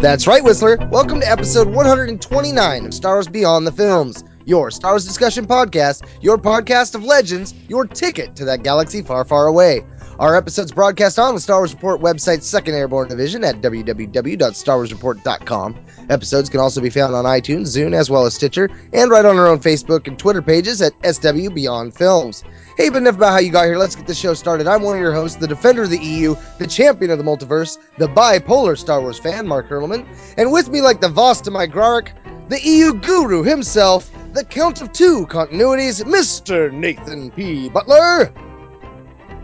That's right, Whistler. Welcome to episode 129 of Star Wars Beyond the Films, your Star Wars discussion podcast, your podcast of legends, your ticket to that galaxy far, far away. Our episodes broadcast on the Star Wars Report website's Second Airborne Division at www.starwarsreport.com. Episodes can also be found on iTunes, Zune, as well as Stitcher, and right on our own Facebook and Twitter pages at SW Beyond Films. Hey, but enough about how you got here. Let's get the show started. I'm one of your hosts, the defender of the EU, the champion of the multiverse, the bipolar Star Wars fan, Mark Hurlman. And with me, like the Vos to my Grark, the EU guru himself, the Count of Two Continuities, Mr. Nathan P. Butler.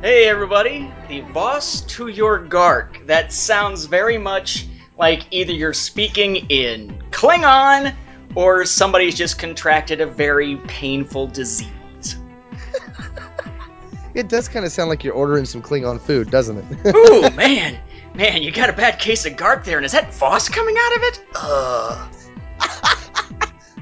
Hey everybody, the boss to your Gark. That sounds very much like either you're speaking in Klingon or somebody's just contracted a very painful disease. It does kind of sound like you're ordering some Klingon food, doesn't it? Ooh, man. Man, you got a bad case of Gark there, and is that Vos coming out of it? Uh. Ugh.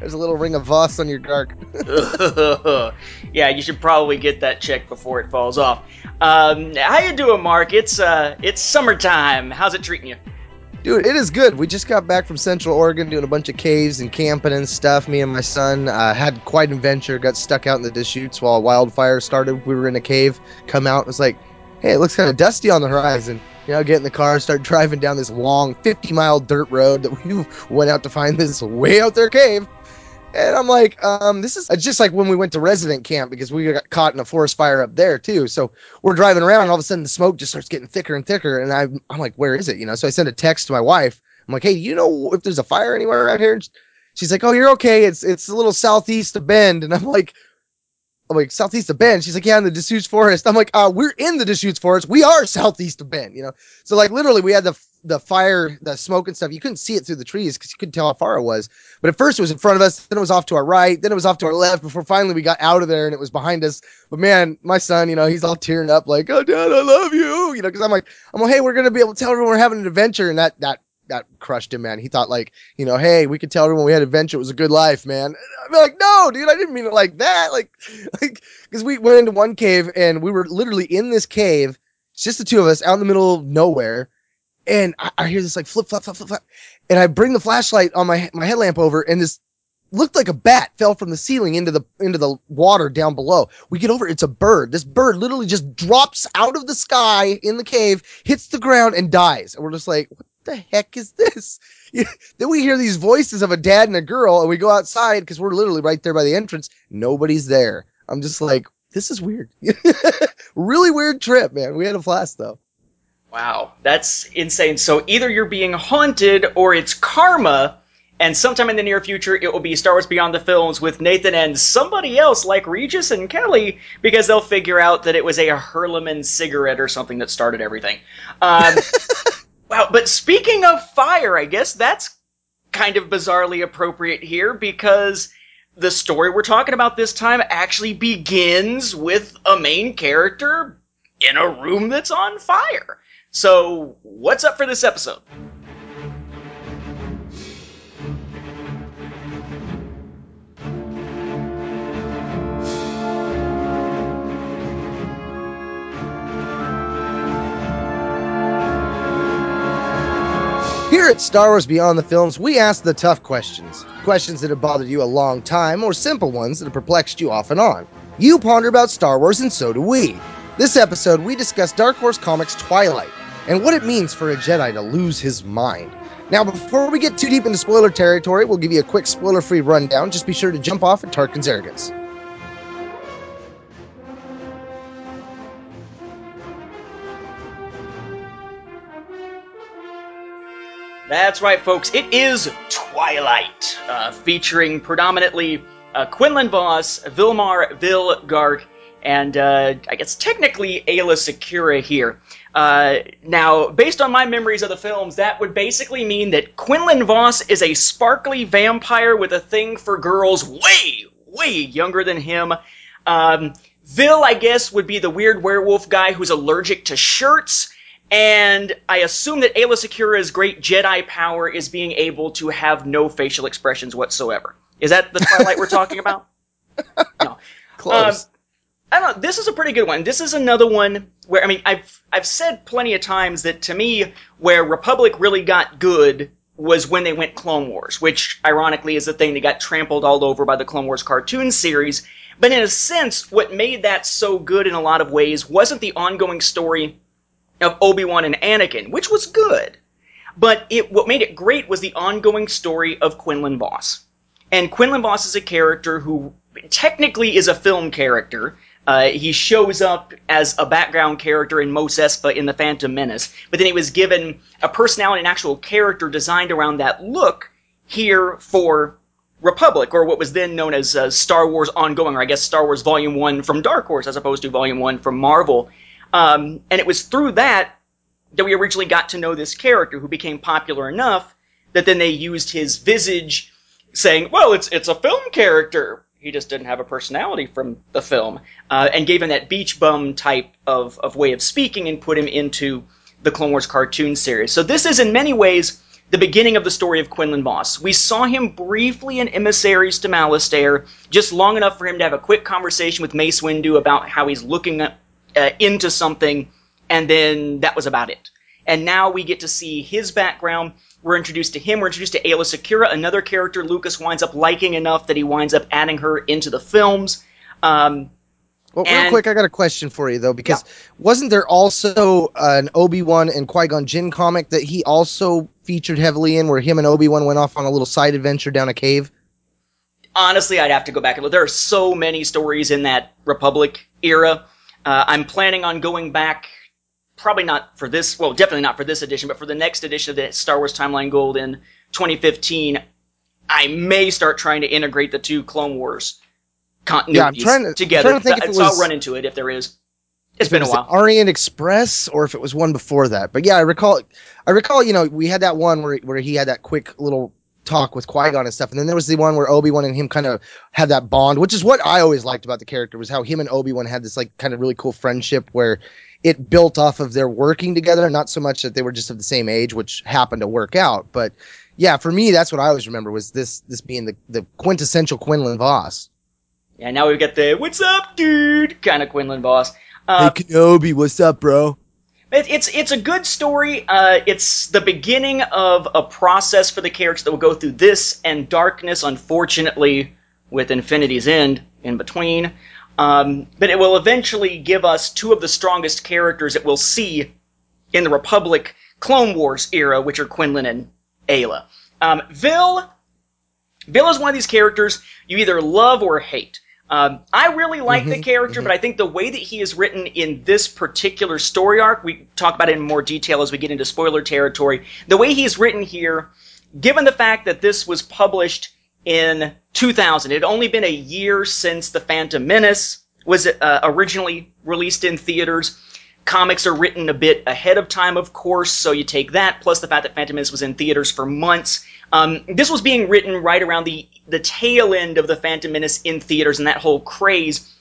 There's a little ring of Vos on your Gark. yeah, you should probably get that checked before it falls off. Um, how you doing, Mark? It's uh, it's summertime. How's it treating you? Dude, it is good. We just got back from Central Oregon doing a bunch of caves and camping and stuff. Me and my son uh, had quite an adventure. Got stuck out in the Deschutes while a wildfire started. We were in a cave. Come out. It was like, hey, it looks kind of dusty on the horizon. You know, get in the car, start driving down this long 50 mile dirt road that we went out to find this way out there cave. And I'm like, um, this is just like when we went to resident camp because we got caught in a forest fire up there too. So we're driving around, and all of a sudden the smoke just starts getting thicker and thicker. And I'm, I'm like, where is it? You know, so I send a text to my wife. I'm like, hey, you know if there's a fire anywhere around here? She's like, oh, you're okay. It's it's a little southeast of Bend. And I'm like, I'm like southeast of Bend. She's like, yeah, in the Deschutes Forest. I'm like, uh, we're in the Deschutes Forest. We are southeast of Bend. You know, so like literally we had the the fire, the smoke and stuff. You couldn't see it through the trees because you couldn't tell how far it was. But at first it was in front of us, then it was off to our right, then it was off to our left. Before finally we got out of there and it was behind us. But man, my son, you know, he's all tearing up like, "Oh, Dad, I love you," you know, because I'm like, I'm like, hey, we're gonna be able to tell everyone we're having an adventure, and that that that crushed him, man. He thought like, you know, hey, we could tell everyone we had adventure. It was a good life, man. I'm like, no, dude, I didn't mean it like that. Like, like, because we went into one cave and we were literally in this cave, just the two of us out in the middle of nowhere. And I, I hear this like flip, flop, flop, flop, flop. And I bring the flashlight on my, my headlamp over and this looked like a bat fell from the ceiling into the into the water down below. We get over, it's a bird. This bird literally just drops out of the sky in the cave, hits the ground, and dies. And we're just like, what the heck is this? then we hear these voices of a dad and a girl, and we go outside because we're literally right there by the entrance. Nobody's there. I'm just like, this is weird. really weird trip, man. We had a blast though. Wow, that's insane. So either you're being haunted or it's karma, and sometime in the near future it will be Star Wars Beyond the Films with Nathan and somebody else like Regis and Kelly because they'll figure out that it was a Hurleman cigarette or something that started everything. Um, wow, but speaking of fire, I guess that's kind of bizarrely appropriate here because the story we're talking about this time actually begins with a main character in a room that's on fire. So, what's up for this episode? Here at Star Wars Beyond the Films, we ask the tough questions. Questions that have bothered you a long time, or simple ones that have perplexed you off and on. You ponder about Star Wars, and so do we. This episode, we discuss Dark Horse Comics Twilight and what it means for a Jedi to lose his mind. Now, before we get too deep into spoiler territory, we'll give you a quick spoiler free rundown. Just be sure to jump off at Tarkin's arrogance. That's right, folks. It is Twilight, uh, featuring predominantly uh, Quinlan Vos, Vilmar Vilgark, and uh, I guess technically Aayla Secura here. Uh, now, based on my memories of the films, that would basically mean that Quinlan Vos is a sparkly vampire with a thing for girls way, way younger than him. Um, Vil, I guess, would be the weird werewolf guy who's allergic to shirts. And I assume that Aayla Secura's great Jedi power is being able to have no facial expressions whatsoever. Is that the Twilight we're talking about? No. Close. Um, I don't know. This is a pretty good one. This is another one where I mean I've I've said plenty of times that to me where Republic really got good was when they went Clone Wars, which ironically is the thing that got trampled all over by the Clone Wars cartoon series. But in a sense, what made that so good in a lot of ways wasn't the ongoing story of Obi-Wan and Anakin, which was good. But it what made it great was the ongoing story of Quinlan Vos. And Quinlan Vos is a character who technically is a film character. Uh, he shows up as a background character in Mos Espa in The Phantom Menace, but then he was given a personality and actual character designed around that look here for Republic, or what was then known as uh, Star Wars Ongoing, or I guess Star Wars Volume 1 from Dark Horse, as opposed to Volume 1 from Marvel. Um, and it was through that that we originally got to know this character, who became popular enough that then they used his visage, saying, "Well, it's it's a film character. He just didn't have a personality from the film," uh, and gave him that beach bum type of of way of speaking, and put him into the Clone Wars cartoon series. So this is in many ways the beginning of the story of Quinlan Vos. We saw him briefly in Emissaries to Malastare, just long enough for him to have a quick conversation with Mace Windu about how he's looking uh, into something, and then that was about it. And now we get to see his background. We're introduced to him. We're introduced to Aayla Secura, another character Lucas winds up liking enough that he winds up adding her into the films. Um, Well, real quick, I got a question for you though, because wasn't there also an Obi Wan and Qui Gon Jinn comic that he also featured heavily in, where him and Obi Wan went off on a little side adventure down a cave? honestly, I'd have to go back and look. There are so many stories in that Republic era. Uh, I'm planning on going back, probably not for this, well, definitely not for this edition, but for the next edition of the Star Wars Timeline Gold in 2015. I may start trying to integrate the two Clone Wars continuities Yeah, I'm trying to- together. trying to think if it so I'll run into it if there is. It's been it a was while. Orient Express, or if it was one before that. But yeah, I recall. I recall. You know, we had that one where where he had that quick little talk with Qui Gon and stuff, and then there was the one where Obi Wan and him kind of had that bond, which is what I always liked about the character was how him and Obi Wan had this like kind of really cool friendship where it built off of their working together, not so much that they were just of the same age, which happened to work out, but. Yeah, for me, that's what I always remember was this this being the, the quintessential Quinlan Vos. Yeah, now we've got the "What's up, dude?" kind of Quinlan Vos. Uh, Kenobi, what's up, bro? It, it's it's a good story. Uh, it's the beginning of a process for the characters that will go through this and darkness. Unfortunately, with Infinity's End in between, um, but it will eventually give us two of the strongest characters that we'll see in the Republic Clone Wars era, which are Quinlan and Aayla. Um, Vil, Vil is one of these characters you either love or hate. Um, I really like the Mhm, character, but I think the way that he is written in this particular story arc, we talk about it in more detail as we get into spoiler territory. The way he's written here, given the fact that this was published in 2000, it had only been a year since The Phantom Menace was uh, originally released in theaters. Comics are written a bit ahead of time, of course, so you take that, plus the fact that Phantom Menace was in theaters for months. Um, this was being written right around the, the tail end of the Phantom Menace in theaters and that whole craze.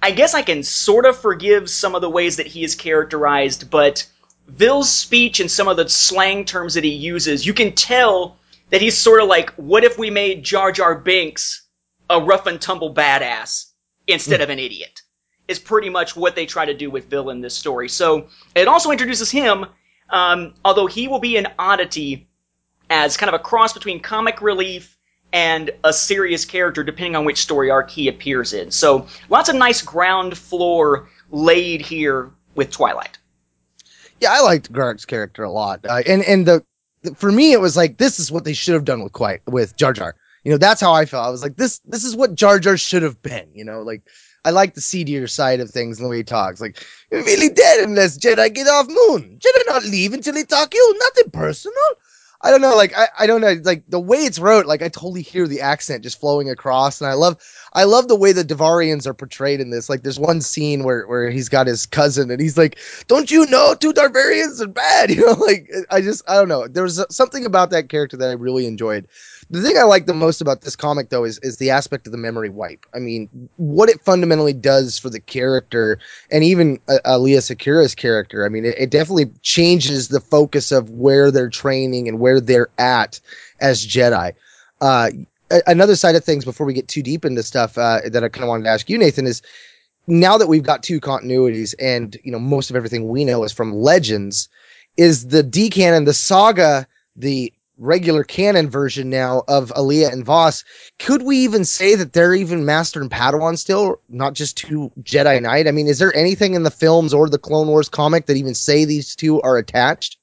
I guess I can sort of forgive some of the ways that he is characterized, but Vil's speech and some of the slang terms that he uses, you can tell that he's sort of like, what if we made Jar Jar Binks a rough and tumble badass instead of an idiot? Is pretty much what they try to do with Vil in this story. So it also introduces him, um, although he will be an oddity as kind of a cross between comic relief and a serious character, depending on which story arc he appears in. So lots of nice ground floor laid here with Twilight. Yeah, I liked Garg's character a lot, uh, and and the, the for me it was like this is what they should have done with Qui with Jar Jar. You know, that's how I felt. I was like this this is what Jar Jar should have been. You know, like I like the seedier side of things and the way he talks. Like you're really dead unless Jedi get off moon. Jedi not leave until he talk you. Nothing personal. I don't know, like I, I don't know, like the way it's wrote, like I totally hear the accent just flowing across, and I love I love the way the Devaronians are portrayed in this. Like there's one scene where where he's got his cousin, and he's like, "Don't you know two Targaryens are bad?" You know, like I just I don't know. There was something about that character that I really enjoyed. The thing I like the most about this comic, though, is is the aspect of the memory wipe. I mean, what it fundamentally does for the character, and even uh, Aayla Secura's character. I mean, it, it definitely changes the focus of where they're training and where they're at as Jedi. Uh, another side of things before we get too deep into stuff uh, that I kind of wanted to ask you, Nathan, is now that we've got two continuities and you know most of everything we know is from Legends, is the D canon, the saga, the regular canon version now of Aayla and Voss. Could we even say that they're even Master and Padawan still, not just two Jedi Knight? I mean, is there anything in the films or the Clone Wars comic that even say these two are attached?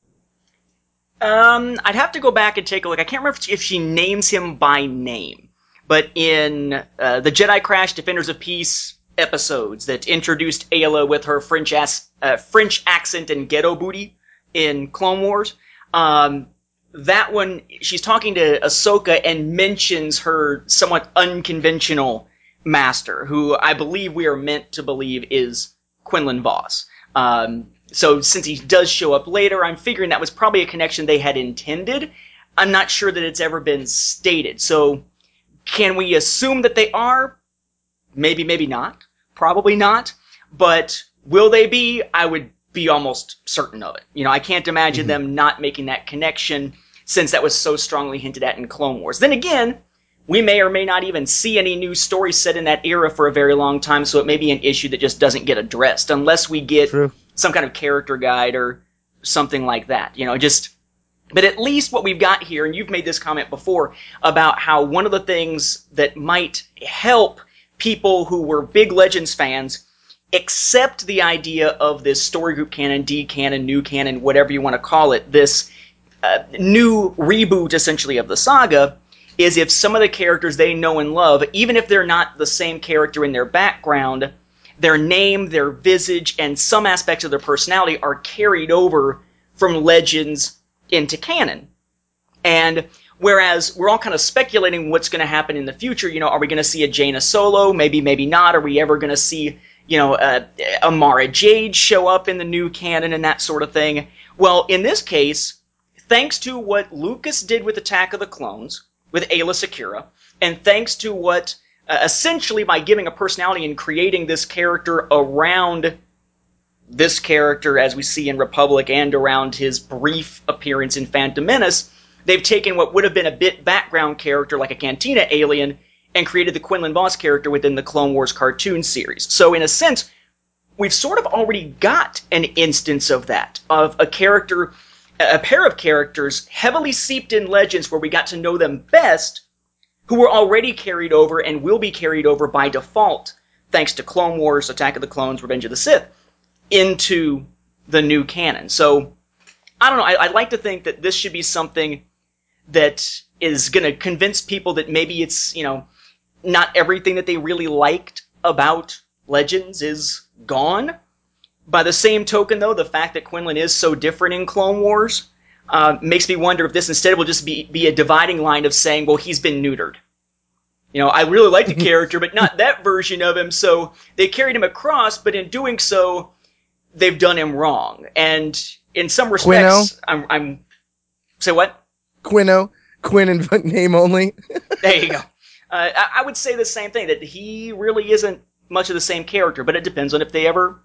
Um, I'd have to go back and take a look. I can't remember if she names him by name, but in uh, the Jedi Crash Defenders of Peace episodes that introduced Aayla with her French ass, uh, French accent and ghetto booty in Clone Wars, um, that one she's talking to Ahsoka and mentions her somewhat unconventional master, who I believe we are meant to believe is Quinlan Vos. Um, so since he does show up later, I'm figuring that was probably a connection they had intended. I'm not sure that it's ever been stated. So can we assume that they are? Maybe, maybe not. Probably not. But will they be? I would be almost certain of it. You know, I can't imagine mm-hmm. them not making that connection since that was so strongly hinted at in Clone Wars. Then again, we may or may not even see any new stories set in that era for a very long time, so it may be an issue that just doesn't get addressed unless we get True. Some kind of character guide or something like that. You know, just. But at least what we've got here, and you've made this comment before about how one of the things that might help people who were big Legends fans accept the idea of this story group canon, D canon, new canon, whatever you want to call it, this uh, new reboot essentially of the saga is if some of the characters they know and love, even if they're not the same character in their background, their name, their visage, and some aspects of their personality are carried over from legends into canon. And whereas we're all kind of speculating what's going to happen in the future, you know, are we going to see a Jaina Solo? Maybe, maybe not. Are we ever going to see, you know, uh, a Mara Jade show up in the new canon and that sort of thing? Well, in this case, thanks to what Lucas did with Attack of the Clones, with Aayla Secura, and thanks to what essentially by giving a personality and creating this character around this character as we see in Republic and around his brief appearance in Phantom Menace, they've taken what would have been a bit background character like a Cantina alien and created the Quinlan Vos character within the Clone Wars cartoon series. So in a sense, we've sort of already got an instance of that, of a character a pair of characters heavily seeped in legends where we got to know them best, who were already carried over and will be carried over by default, thanks to Clone Wars, Attack of the Clones, Revenge of the Sith, into the new canon. So, I don't know, I, would like to think that this should be something that is going to convince people that maybe it's, you know, not everything that they really liked about Legends is gone by the same token, though, the fact that Quinlan is so different in Clone Wars uh, makes me wonder if this instead will just be, be a dividing line of saying, well, he's been neutered. You know, I really like the character, but not that version of him, so they carried him across, but in doing so, they've done him wrong. And in some respects, I'm, I'm. Say what? Quino. Quinn in name only. there you go. Uh, I, I would say the same thing, that he really isn't much of the same character, but it depends on if they ever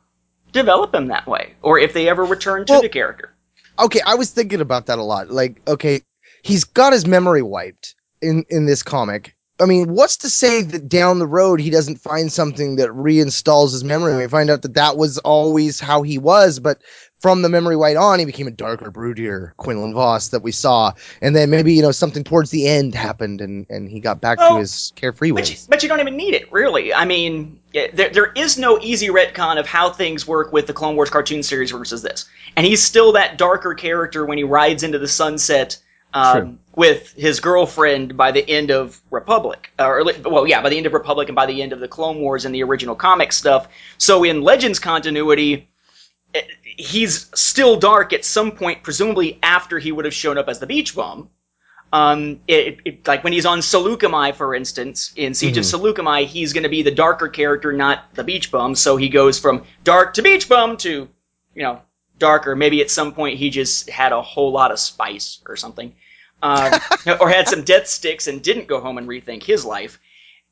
develop him that way, or if they ever return to well, the character. Okay, I was thinking about that a lot. Like, okay, he's got his memory wiped in in this comic. I mean, what's to say that down the road he doesn't find something that reinstalls his memory? And we find out that that was always how he was, but from the memory white on, he became a darker, broodier Quinlan Vos that we saw. And then maybe, you know, something towards the end happened and, and he got back to his carefree ways. But you, but you, don't even need it, really. I mean, there, there is no easy retcon of how things work with the Clone Wars cartoon series versus this. And he's still that darker character when he rides into the sunset um, with his girlfriend by the end of Republic, or well, yeah, by the end of Republic and by the end of the Clone Wars and the original comic stuff. So in Legends continuity, it- he's still dark at some point, presumably after he would have shown up as the beach bum. Um, it, it, like when he's on Saleucami, for instance, in Siege of Saleucami, he's going to be the darker character, not the beach bum. So he goes from dark to beach bum to, you know, darker. Maybe at some point he just had a whole lot of spice or something, uh, or had some death sticks and didn't go home and rethink his life.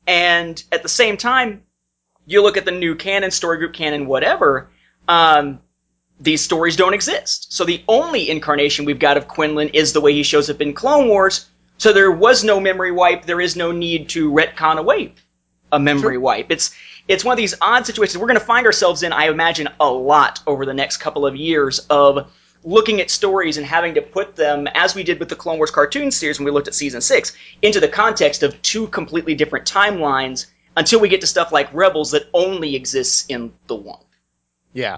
And at the same time, you look at the new canon, story group canon, whatever. Um, these stories don't exist. So the only incarnation we've got of Quinlan is the way he shows up in Clone Wars. So there was no memory wipe. There is no need to retcon away a memory wipe. It's it's one of these odd situations we're going to find ourselves in. I imagine a lot over the next couple of years of looking at stories and having to put them, as we did with the Clone Wars cartoon series when we looked at season six, into the context of two completely different timelines until we get to stuff like Rebels that only exists in the one. Yeah.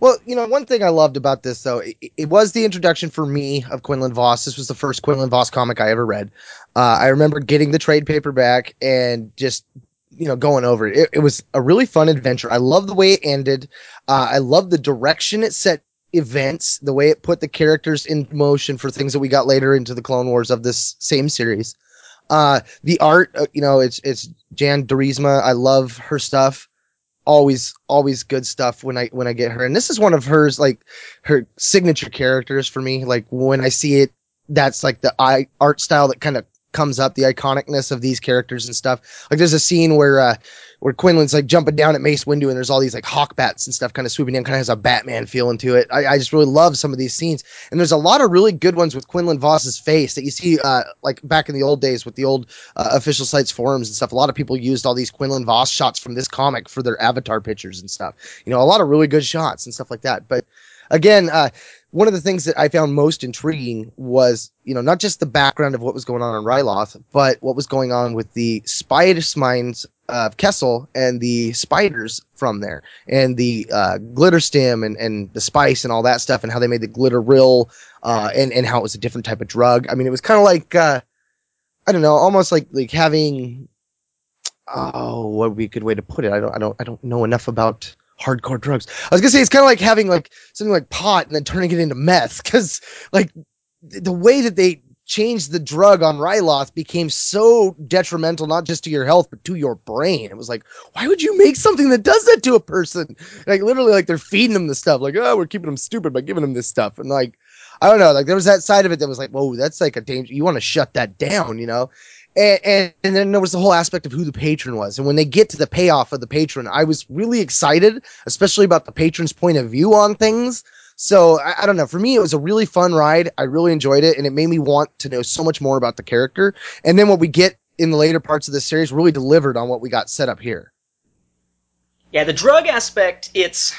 Well, you know, one thing I loved about this, though, it, it was the introduction for me of Quinlan Vos. This was the first Quinlan Vos comic I ever read. Uh, I remember getting the trade paperback and just, you know, going over it. It, it was a really fun adventure. I love the way it ended. Uh, I love the direction it set events, the way it put the characters in motion for things that we got later into the Clone Wars of this same series. Uh, the art, uh, you know, it's it's Jan Duursema. I love her stuff always always good stuff when I when I get her. And this is one of hers like her signature characters for me. Like when I see it, that's like the art style that kind of comes up, the iconicness of these characters and stuff. Like there's a scene where uh where Quinlan's like jumping down at Mace Windu and there's all these like hawk bats and stuff kind of swooping in, kind of has a Batman feeling to it. I, I just really love some of these scenes. And there's a lot of really good ones with Quinlan Vos's face that you see uh like back in the old days with the old uh, official sites forums and stuff. A lot of people used all these Quinlan Vos shots from this comic for their avatar pictures and stuff. You know, a lot of really good shots and stuff like that. But again, uh, one of the things that I found most intriguing was, you know, not just the background of what was going on in Ryloth, but what was going on with the spider minds of Kessel and the spiders from there, and the uh, glitter stem and, and the spice and all that stuff, and how they made the glitter rill, uh, and and how it was a different type of drug. I mean, it was kind of like, uh, I don't know, almost like like having, oh, what would be a good way to put it? I don't, I don't, I don't know enough about hardcore drugs. I was gonna say it's kind of like having like something like pot and then turning it into meth because like the way that they changed the drug on Ryloth became so detrimental not just to your health but to your brain. It was like, why would you make something that does that to a person? Like literally, like they're feeding them the stuff. Like, oh, we're keeping them stupid by giving them this stuff, and like. I don't know, like there was that side of it that was like, whoa, that's like a danger. You want to shut that down, you know? And, and, and then there was the whole aspect of who the patron was. And when they get to the payoff of the patron, I was really excited, especially about the patron's point of view on things. So I, I don't know. For me, it was a really fun ride. I really enjoyed it, and it made me want to know so much more about the character. And then what we get in the later parts of the series really delivered on what we got set up here. Yeah, the drug aspect, it's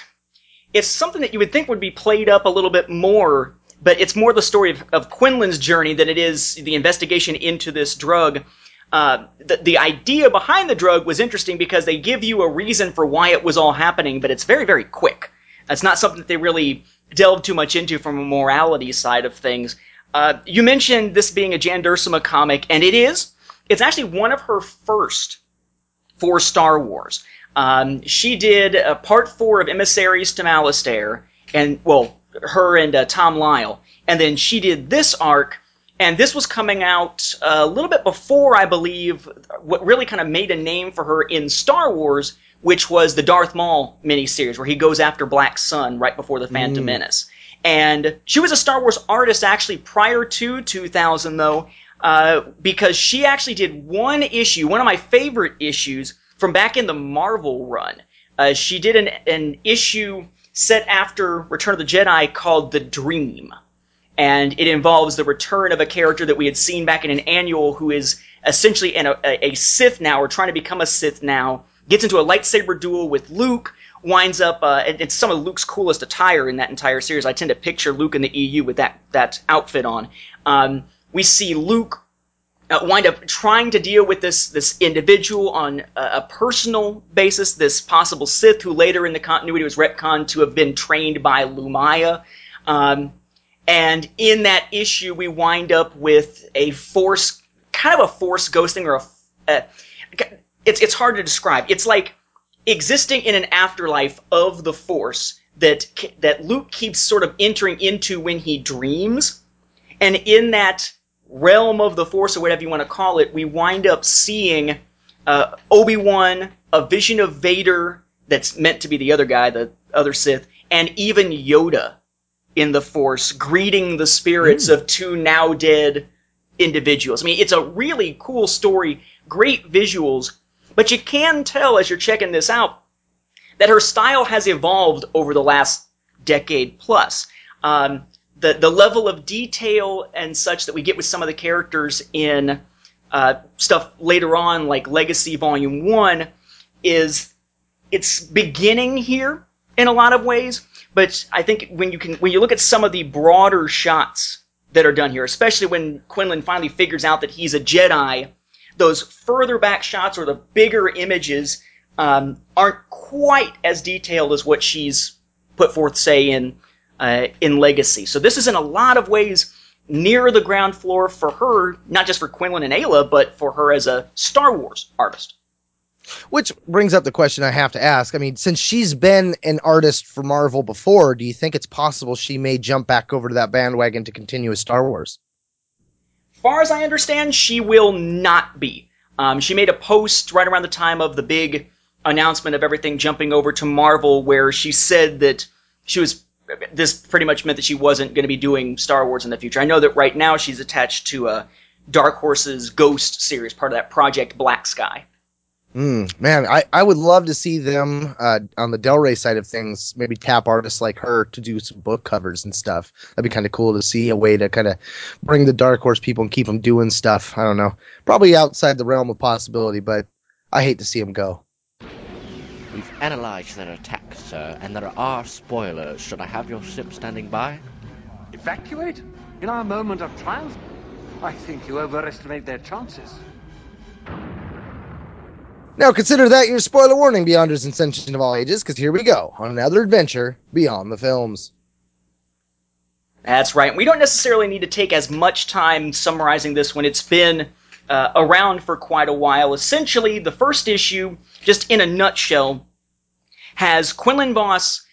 it's something that you would think would be played up a little bit more, but it's more the story of, of Quinlan's journey than it is the investigation into this drug. Uh, the, the idea behind the drug was interesting because they give you a reason for why it was all happening, but it's very, very quick. That's not something that they really delve too much into from a morality side of things. Uh, you mentioned this being a Jan Duursema comic, and it is. It's actually one of her first for Star Wars. Um, she did part four of Emissaries to Malastare, and well, her and uh, Tom Lyle, and then she did this arc, and this was coming out a little bit before, I believe, what really kind of made a name for her in Star Wars, which was the Darth Maul miniseries, where he goes after Black Sun right before the Phantom Menace. And she was a Star Wars artist actually prior to 2000, though, uh, because she actually did one issue, one of my favorite issues from back in the Marvel run. Uh, she did an, an issue set after Return of the Jedi called The Dream. And it involves the return of a character that we had seen back in an annual who is essentially an, a, a Sith now, or trying to become a Sith now, gets into a lightsaber duel with Luke, winds up, uh, it's some of Luke's coolest attire in that entire series. I tend to picture Luke in the EU with that, that outfit on. Um, we see Luke uh, wind up trying to deal with this this individual on a, a personal basis, this possible Sith who later in the continuity was retconned to have been trained by Lumiya. Um, and in that issue, we wind up with a force, kind of a force ghosting or a, uh, it's it's hard to describe. It's like existing in an afterlife of the force that that Luke keeps sort of entering into when he dreams, and in that realm of the Force or whatever you want to call it, we wind up seeing uh, Obi Wan, a vision of Vader that's meant to be the other guy, the other Sith, and even Yoda in the Force greeting the spirits of two now dead individuals. I mean, it's a really cool story, great visuals, but you can tell as you're checking this out that her style has evolved over the last decade plus. Um, the the level of detail and such that we get with some of the characters in uh, stuff later on, like Legacy Volume One, is it's beginning here in a lot of ways. But I think when you can when you look at some of the broader shots that are done here, especially when Quinlan finally figures out that he's a Jedi, those further back shots or the bigger images um, aren't quite as detailed as what she's put forth, say in uh, in Legacy. So this is in a lot of ways near the ground floor for her, not just for Quinlan and Aayla, but for her as a Star Wars artist. Which brings up the question I have to ask. I mean, since she's been an artist for Marvel before, do you think it's possible she may jump back over to that bandwagon to continue with Star Wars? Far as I understand, she will not be. Um, she made a post right around the time of the big announcement of everything jumping over to Marvel, where she said that she was. This pretty much meant that she wasn't going to be doing Star Wars in the future. I know that right now she's attached to a Dark Horse's Ghost series, part of that Project Black Sky. Mm, man, I, I would love to see them uh, on the Del Rey side of things, maybe tap artists like her to do some book covers and stuff. That'd be kind of cool to see a way to kind of bring the Dark Horse people and keep them doing stuff. I don't know. Probably outside the realm of possibility, but I hate to see them go. We've their attack, sir, and there are spoilers. Should I have your ship standing by? Evacuate? In our moment of triumph? I think you overestimate their chances. Now consider that your spoiler warning, Beyonders and Sentient of all ages, because here we go on another adventure beyond the films. That's right. We don't necessarily need to take as much time summarizing this when it's been uh, around for quite a while. Essentially, the first issue, just in a nutshell, has Quinlan Vos.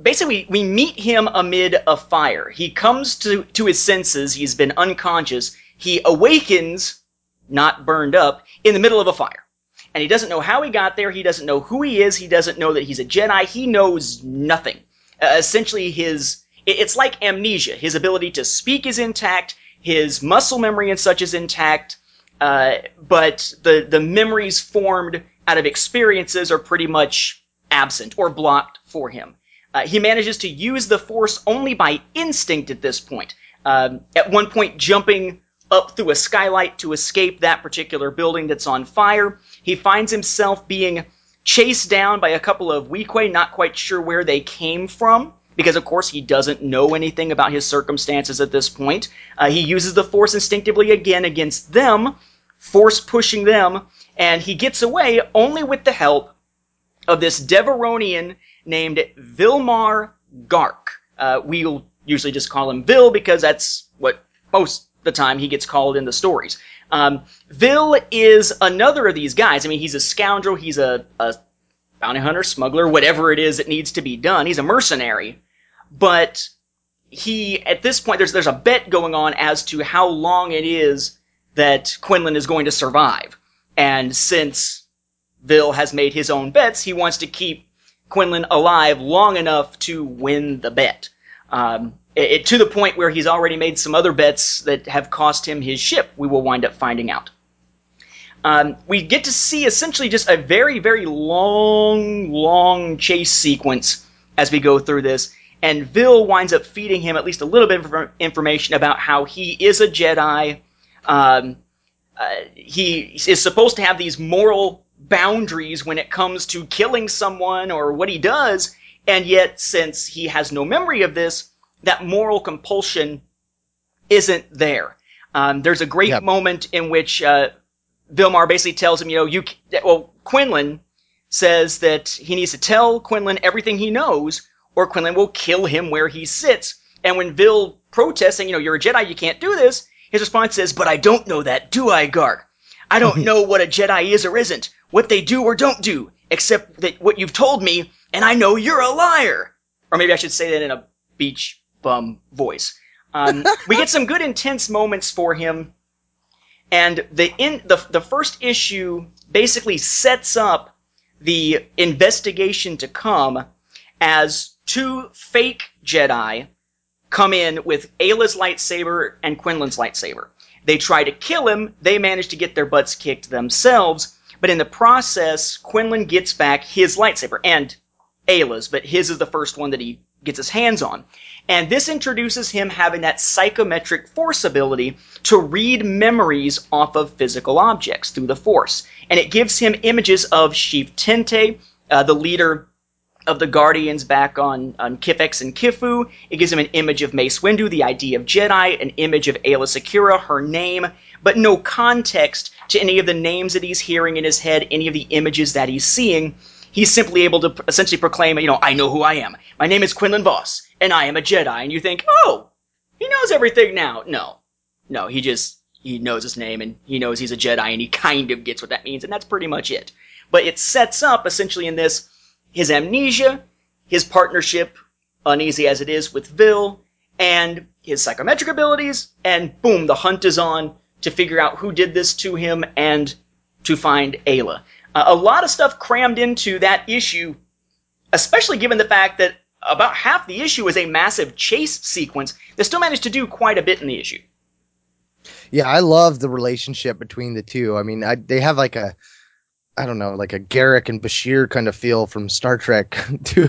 Basically, we meet him amid a fire. He comes to, to his senses. He's been unconscious. He awakens, not burned up, in the middle of a fire. And he doesn't know how he got there. He doesn't know who he is. He doesn't know that he's a Jedi. He knows nothing. Uh, essentially, his it's like amnesia. His ability to speak is intact. His muscle memory and such is intact. Uh, but the the memories formed out of experiences are pretty much absent or blocked for him. Uh, he manages to use the Force only by instinct at this point. Um, at one point, jumping up through a skylight to escape that particular building that's on fire. He finds himself being chased down by a couple of Weequay, not quite sure where they came from. Because of course he doesn't know anything about his circumstances at this point. Uh, he uses the force instinctively again against them, force pushing them, and he gets away only with the help of this Devaronian named Vilmar Gark. Uh, we'll usually just call him Vil because that's what most the time he gets called in the stories. Um, Vil is another of these guys. I mean, he's a scoundrel. He's a, a bounty hunter, smuggler, whatever it is that needs to be done. He's a mercenary, but he at this point there's there's a bet going on as to how long it is that Quinlan is going to survive. And since Vil has made his own bets, he wants to keep Quinlan alive long enough to win the bet. Um, it, it, to the point where he's already made some other bets that have cost him his ship. We will wind up finding out. Um, we get to see essentially just a very, very long, long chase sequence as we go through this. And Vil winds up feeding him at least a little bit of information about how he is a Jedi. Um, uh, he is supposed to have these moral boundaries when it comes to killing someone or what he does, and yet, since he has no memory of this, that moral compulsion isn't there. Um, there's a great yep. moment in which uh, Vilmar basically tells him, you know, you well, Quinlan says that he needs to tell Quinlan everything he knows, or Quinlan will kill him where he sits. And when Vil protests, saying, you know, you're a Jedi, you can't do this, his response is, but I don't know that, do I, Gark? I don't know what a Jedi is or isn't, what they do or don't do, except that what you've told me, and I know you're a liar. or maybe I should say that in a beach bum voice. Um, we get some good intense moments for him, and the in the the first issue basically sets up the investigation to come as two fake Jedi come in with Aayla's lightsaber and Quinlan's lightsaber. They try to kill him. They manage to get their butts kicked themselves. But in the process, Quinlan gets back his lightsaber and Aayla's, but his is the first one that he gets his hands on. And this introduces him having that psychometric force ability to read memories off of physical objects through the force. And it gives him images of Sheyf Tinte, uh, the leader of the Guardians back on, on Kiffex and Kiffu. It gives him an image of Mace Windu, the idea of Jedi, an image of Aayla Secura, her name, but no context to any of the names that he's hearing in his head, any of the images that he's seeing. He's simply able to essentially proclaim, you know, I know who I am. My name is Quinlan Vos, and I am a Jedi. And you think, oh, he knows everything now. No. No, he just, he knows his name and he knows he's a Jedi and he kind of gets what that means, and that's pretty much it. But it sets up, essentially, in this, his amnesia, his partnership, uneasy as it is, with Vil, and his psychometric abilities, and boom, the hunt is on to figure out who did this to him and to find Aayla. Uh, a lot of stuff crammed into that issue, especially given the fact that about half the issue is a massive chase sequence. They still managed to do quite a bit in the issue. Yeah, I love the relationship between the two. I mean, I, they have like a, I don't know, like a Garak and Bashir kind of feel from Star Trek, too.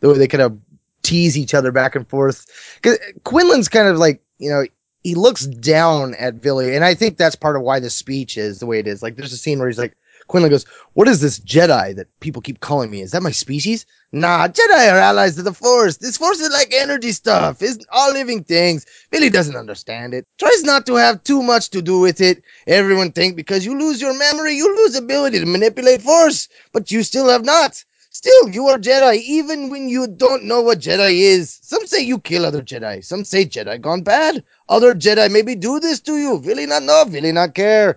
the way they kind of tease each other back and forth. Because Quinlan's kind of like, you know, he looks down at Villie, and I think that's part of why the speech is the way it is. Like, there's a scene where he's like, Quinlan goes, "What is this Jedi that people keep calling me? Is that my species? Nah, Jedi are allies of the Force. This Force is like energy stuff. It's all living things. Villie doesn't understand it. Tries not to have too much to do with it. Everyone think because you lose your memory, you lose ability to manipulate Force, but you still have not." Still, you are Jedi, even when you don't know what Jedi is. Some say you kill other Jedi. Some say Jedi gone bad. Other Jedi maybe do this to you. Really not know, really not care.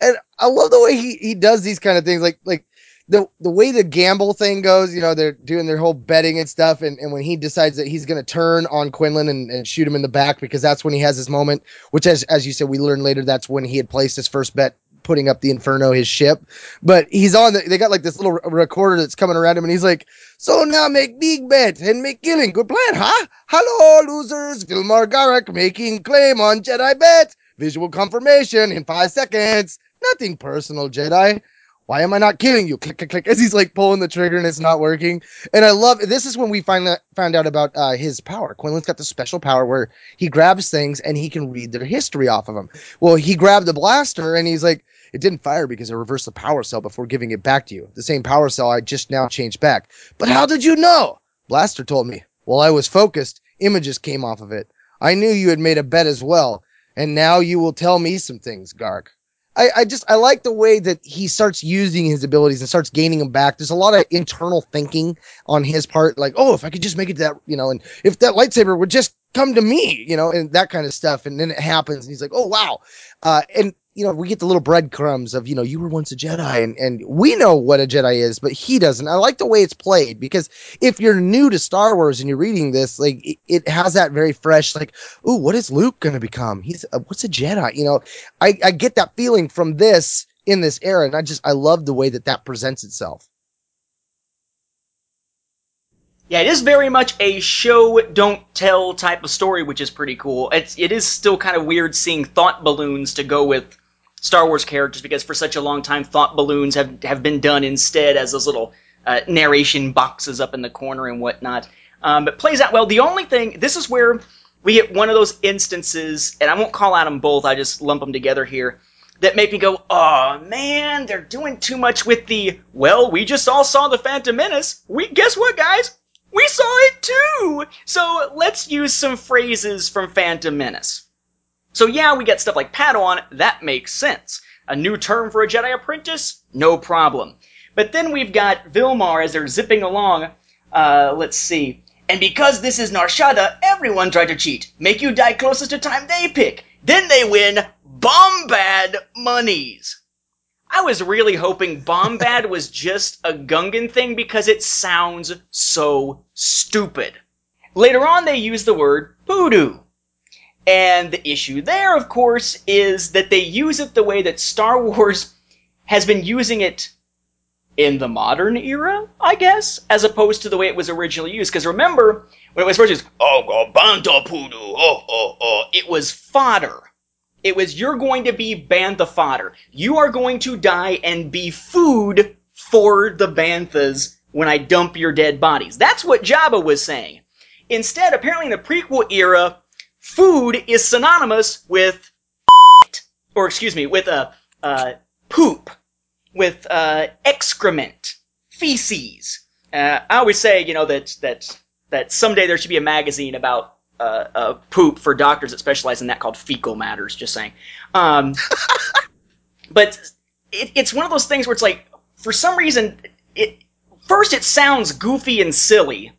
And I love the way he, he does these kind of things. Like, like the, the way the gamble thing goes, you know, they're doing their whole betting and stuff. And, and when he decides that he's to turn on Quinlan and, and shoot him in the back, because that's when he has his moment, which as, as you said, we learn later, that's when he had placed his first bet putting up the Inferno, his ship. But he's on the, they got like this little recorder that's coming around him and he's like, so now make big bet and make killing. Good plan, huh? Hello, losers. Vilmar Grark making claim on Jedi bet. Visual confirmation in five seconds. Nothing personal, Jedi. Why am I not killing you? Click, click, click. As he's like pulling the trigger and it's not working. And I love this is when we find that found out about uh, his power. Quinlan's got the special power where he grabs things and he can read their history off of them. Well, he grabbed the blaster and he's like, it didn't fire because I reversed the power cell before giving it back to you. The same power cell I just now changed back. But how did you know? Blaster told me. While I was focused, images came off of it. I knew you had made a bet as well. And now you will tell me some things, Gark. I, I just I like the way that he starts using his abilities and starts gaining them back. There's a lot of internal thinking on his part, like, oh, if I could just make it to that, you know, and if that lightsaber would just come to me, you know, and that kind of stuff. And then it happens, and he's like, oh wow. Uh, and you know, we get the little breadcrumbs of, you know, you were once a Jedi and, and we know what a Jedi is, but he doesn't. I like the way it's played because if you're new to Star Wars and you're reading this, like it, it has that very fresh, like, ooh, what is Luke going to become? He's a, what's a Jedi? You know, I, I get that feeling from this in this era. And I just, I love the way that that presents itself. Yeah, it is very much a show don't tell type of story, which is pretty cool. It's it is still kind of weird seeing thought balloons to go with Star Wars characters because for such a long time thought balloons have have been done instead as those little uh, narration boxes up in the corner and whatnot. Um, but plays out well. The only thing this is where we get one of those instances, and I won't call out them both. I just lump them together here. That make me go, oh man, they're doing too much with the. Well, we just all saw the Phantom Menace. We guess what, guys? We saw it too. So let's use some phrases from Phantom Menace. So yeah, we get stuff like Padawan, that makes sense. A new term for a Jedi apprentice? No problem. But then we've got Vilmar as they're zipping along. Uh, let's see. And because this is Nar Shaddaa, everyone tried to cheat. Make you die closest to time they pick. Then they win Bombad monies. I was really hoping Bombad was just a Gungan thing because it sounds so stupid. Later on, they use the word voodoo. And the issue there, of course, is that they use it the way that Star Wars has been using it in the modern era, I guess, as opposed to the way it was originally used. Because remember, when it was first used, oh, oh, bantha oh, oh, oh, it was fodder. It was, you're going to be bantha fodder. You are going to die and be food for the banthas when I dump your dead bodies. That's what Jabba was saying. Instead, apparently in the prequel era, food is synonymous with or excuse me, with a uh, uh, poop, with uh, excrement, feces. Uh, I always say, you know, that that that someday there should be a magazine about uh, poop for doctors that specialize in that called fecal matters. Just saying. Um, but it, it's one of those things where it's like, for some reason, it first it sounds goofy and silly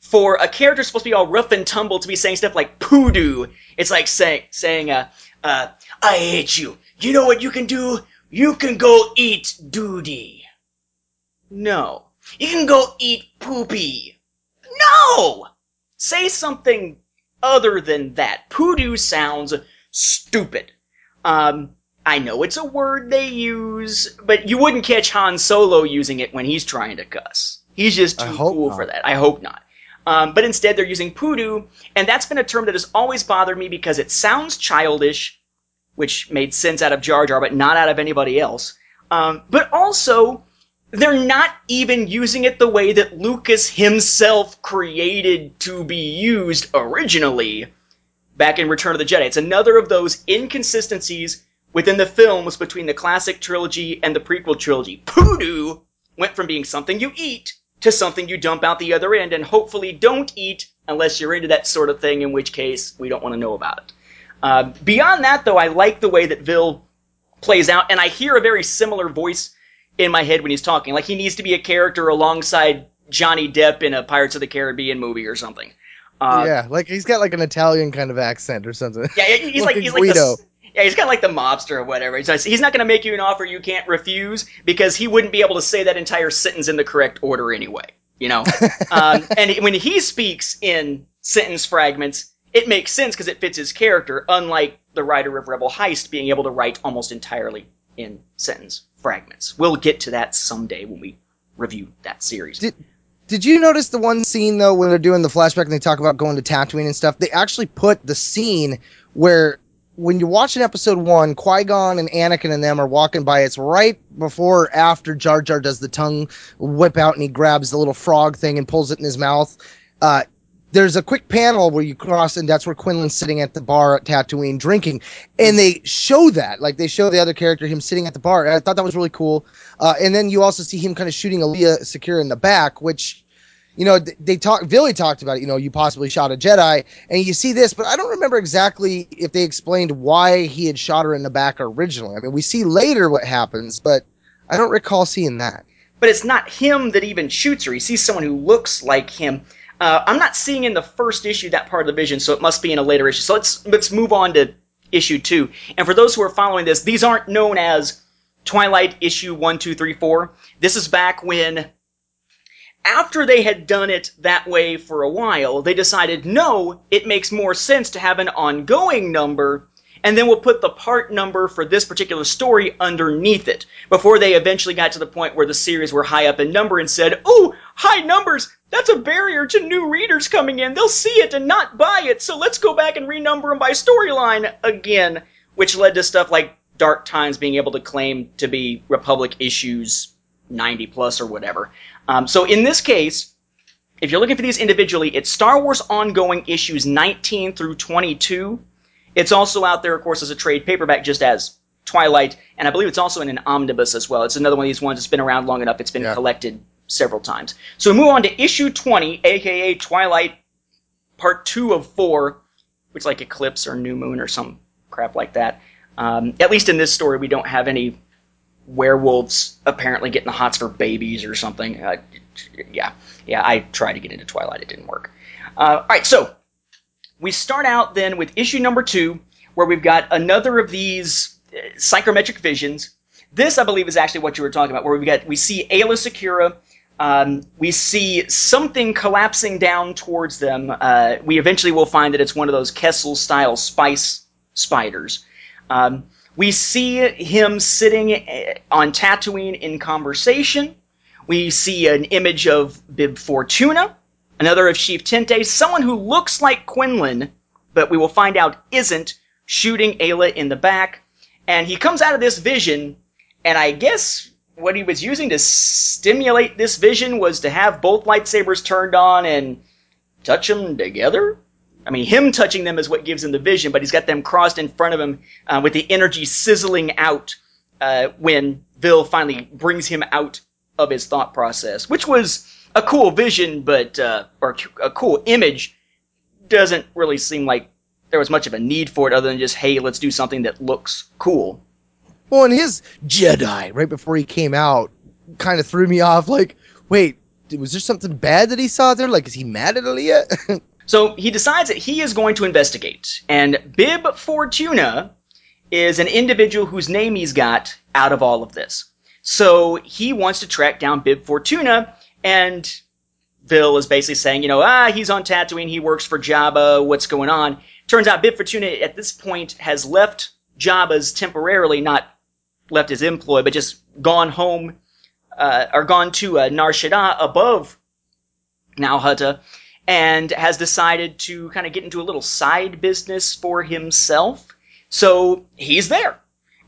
for a character supposed to be all rough and tumble to be saying stuff like poodoo. It's like saying saying uh, uh, I hate you. You know what you can do? You can go eat duty. No. You can go eat poopy. No! Say something other than that. Poodoo sounds stupid. Um, I know it's a word they use, but you wouldn't catch Han Solo using it when he's trying to cuss. He's just too cool not. for that. I hope not. Um, but instead, they're using poodoo, and that's been a term that has always bothered me because it sounds childish, which made sense out of Jar Jar, but not out of anybody else. Um, but also, they're not even using it the way that Lucas himself created to be used originally back in Return of the Jedi. It's another of those inconsistencies within the films between the classic trilogy and the prequel trilogy. Poodoo went from being something you eat to something you dump out the other end and hopefully don't eat unless you're into that sort of thing, in which case we don't want to know about it. Uh, beyond that, though, I like the way that Vil plays out, and I hear a very similar voice in my head when he's talking. Like he needs to be a character alongside Johnny Depp in a Pirates of the Caribbean movie or something. Uh, yeah, like he's got like an Italian kind of accent or something. yeah, he's like Looking he's like Guido. the, yeah, he's kind of like the mobster or whatever. So he's not going to make you an offer you can't refuse because he wouldn't be able to say that entire sentence in the correct order anyway. You know, um, and when he speaks in sentence fragments, it makes sense because it fits his character. Unlike the writer of Rebel Heist being able to write almost entirely in sentence fragments. We'll get to that someday when we review that series. Did- Did you notice the one scene though when they're doing the flashback and they talk about going to Tatooine and stuff? They actually put the scene where when you're watching episode one, Qui Gon and Anakin and them are walking by. It's right before after Jar Jar does the tongue whip out and he grabs the little frog thing and pulls it in his mouth. Uh, there's a quick panel where you cross, and that's where Quinlan's sitting at the bar at Tatooine drinking, and they show that, like they show the other character him sitting at the bar. I thought that was really cool. Uh, and then you also see him kind of shooting Aayla Secura in the back, which you know, they talk. Villie talked about it. You know, you possibly shot a Jedi, and you see this, but I don't remember exactly if they explained why he had shot her in the back originally. I mean, we see later what happens, but I don't recall seeing that. but it's not him that even shoots her. He sees someone who looks like him. Uh, I'm not seeing in the first issue that part of the vision, so it must be in a later issue. So let's let's move on to issue two. And for those who are following this, these aren't known as Twilight issue one, two, three, four. This is back when, after they had done it that way for a while, they decided no, it makes more sense to have an ongoing number and then we'll put the part number for this particular story underneath it before they eventually got to the point where the series were high up in number and said, "Oh, high numbers, that's a barrier to new readers coming in. They'll see it and not buy it, so let's go back and renumber them by storyline again," which led to stuff like Dark Times being able to claim to be Republic issues 90 plus or whatever. Um, so in this case, if you're looking for these individually, it's Star Wars ongoing issues 19 through 22. It's also out there, of course, as a trade paperback, just as Twilight, and I believe it's also in an omnibus as well. It's another one of these ones that's been around long enough. It's been Yeah. collected several times. So we move on to issue 20, aka Twilight Part 2 of 4, which is like Eclipse or New Moon or some crap like that. Um, at least in this story, we don't have any werewolves apparently getting the hots for babies or something. Uh, yeah, yeah, I tried to get into Twilight, it didn't work. Uh, all right, so we start out then with issue number two, where we've got another of these uh, psychometric visions. This, I believe, is actually what you were talking about, where we got we see Aayla Secura. Um, we see something collapsing down towards them. Uh, we eventually will find that it's one of those Kessel style spice spiders. Um, we see him sitting uh, on Tatooine in conversation. We see an image of Bib Fortuna, another of Sheyf Tinte, someone who looks like Quinlan, but we will find out isn't, shooting Aayla in the back. And he comes out of this vision, and I guess what he was using to stimulate this vision was to have both lightsabers turned on and touch them together. I mean, him touching them is what gives him the vision, but he's got them crossed in front of him uh, with the energy sizzling out uh, when Vil finally brings him out of his thought process, which was a cool vision, but uh, or a cool image. Doesn't really seem like there was much of a need for it, other than just hey, let's do something that looks cool. Well, and his Jedi right before he came out kind of threw me off. Like, wait, was there something bad that he saw there? Like, is he mad at Aayla? So he decides that he is going to investigate, and Bib Fortuna is an individual whose name he's got out of all of this. So he wants to track down Bib Fortuna, and Bill is basically saying, you know, ah, he's on Tatooine, he works for Jabba, what's going on? Turns out Bib Fortuna at this point has left Jabba's temporarily, not left his employ, but just gone home, uh, or gone to uh, Nar Shaddaa above Nal Hutta, and has decided to kind of get into a little side business for himself. So he's there.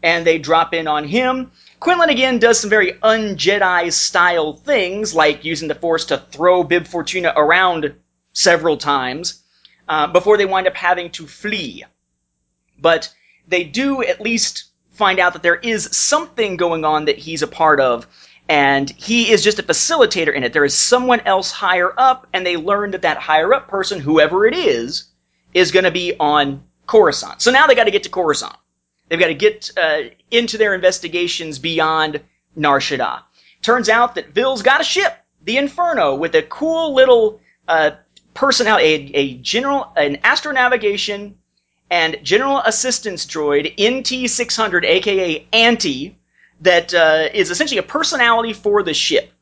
And they drop in on him. Quinlan again does some very un-Jedi style things, like using the Force to throw Bib Fortuna around several times, uh, before they wind up having to flee. But they do at least find out that there is something going on that he's a part of, and he is just a facilitator in it. There is someone else higher up, and they learn that that higher up person, whoever it is, is going to be on Coruscant. So now they got to get to Coruscant. They've got to get uh, into their investigations beyond Nar Shaddaa. Turns out that Vil's got a ship, the Inferno, with a cool little uh, personality, a, a general, an astronavigation and general assistance droid NT600, aka Anti, that uh, is essentially a personality for the ship.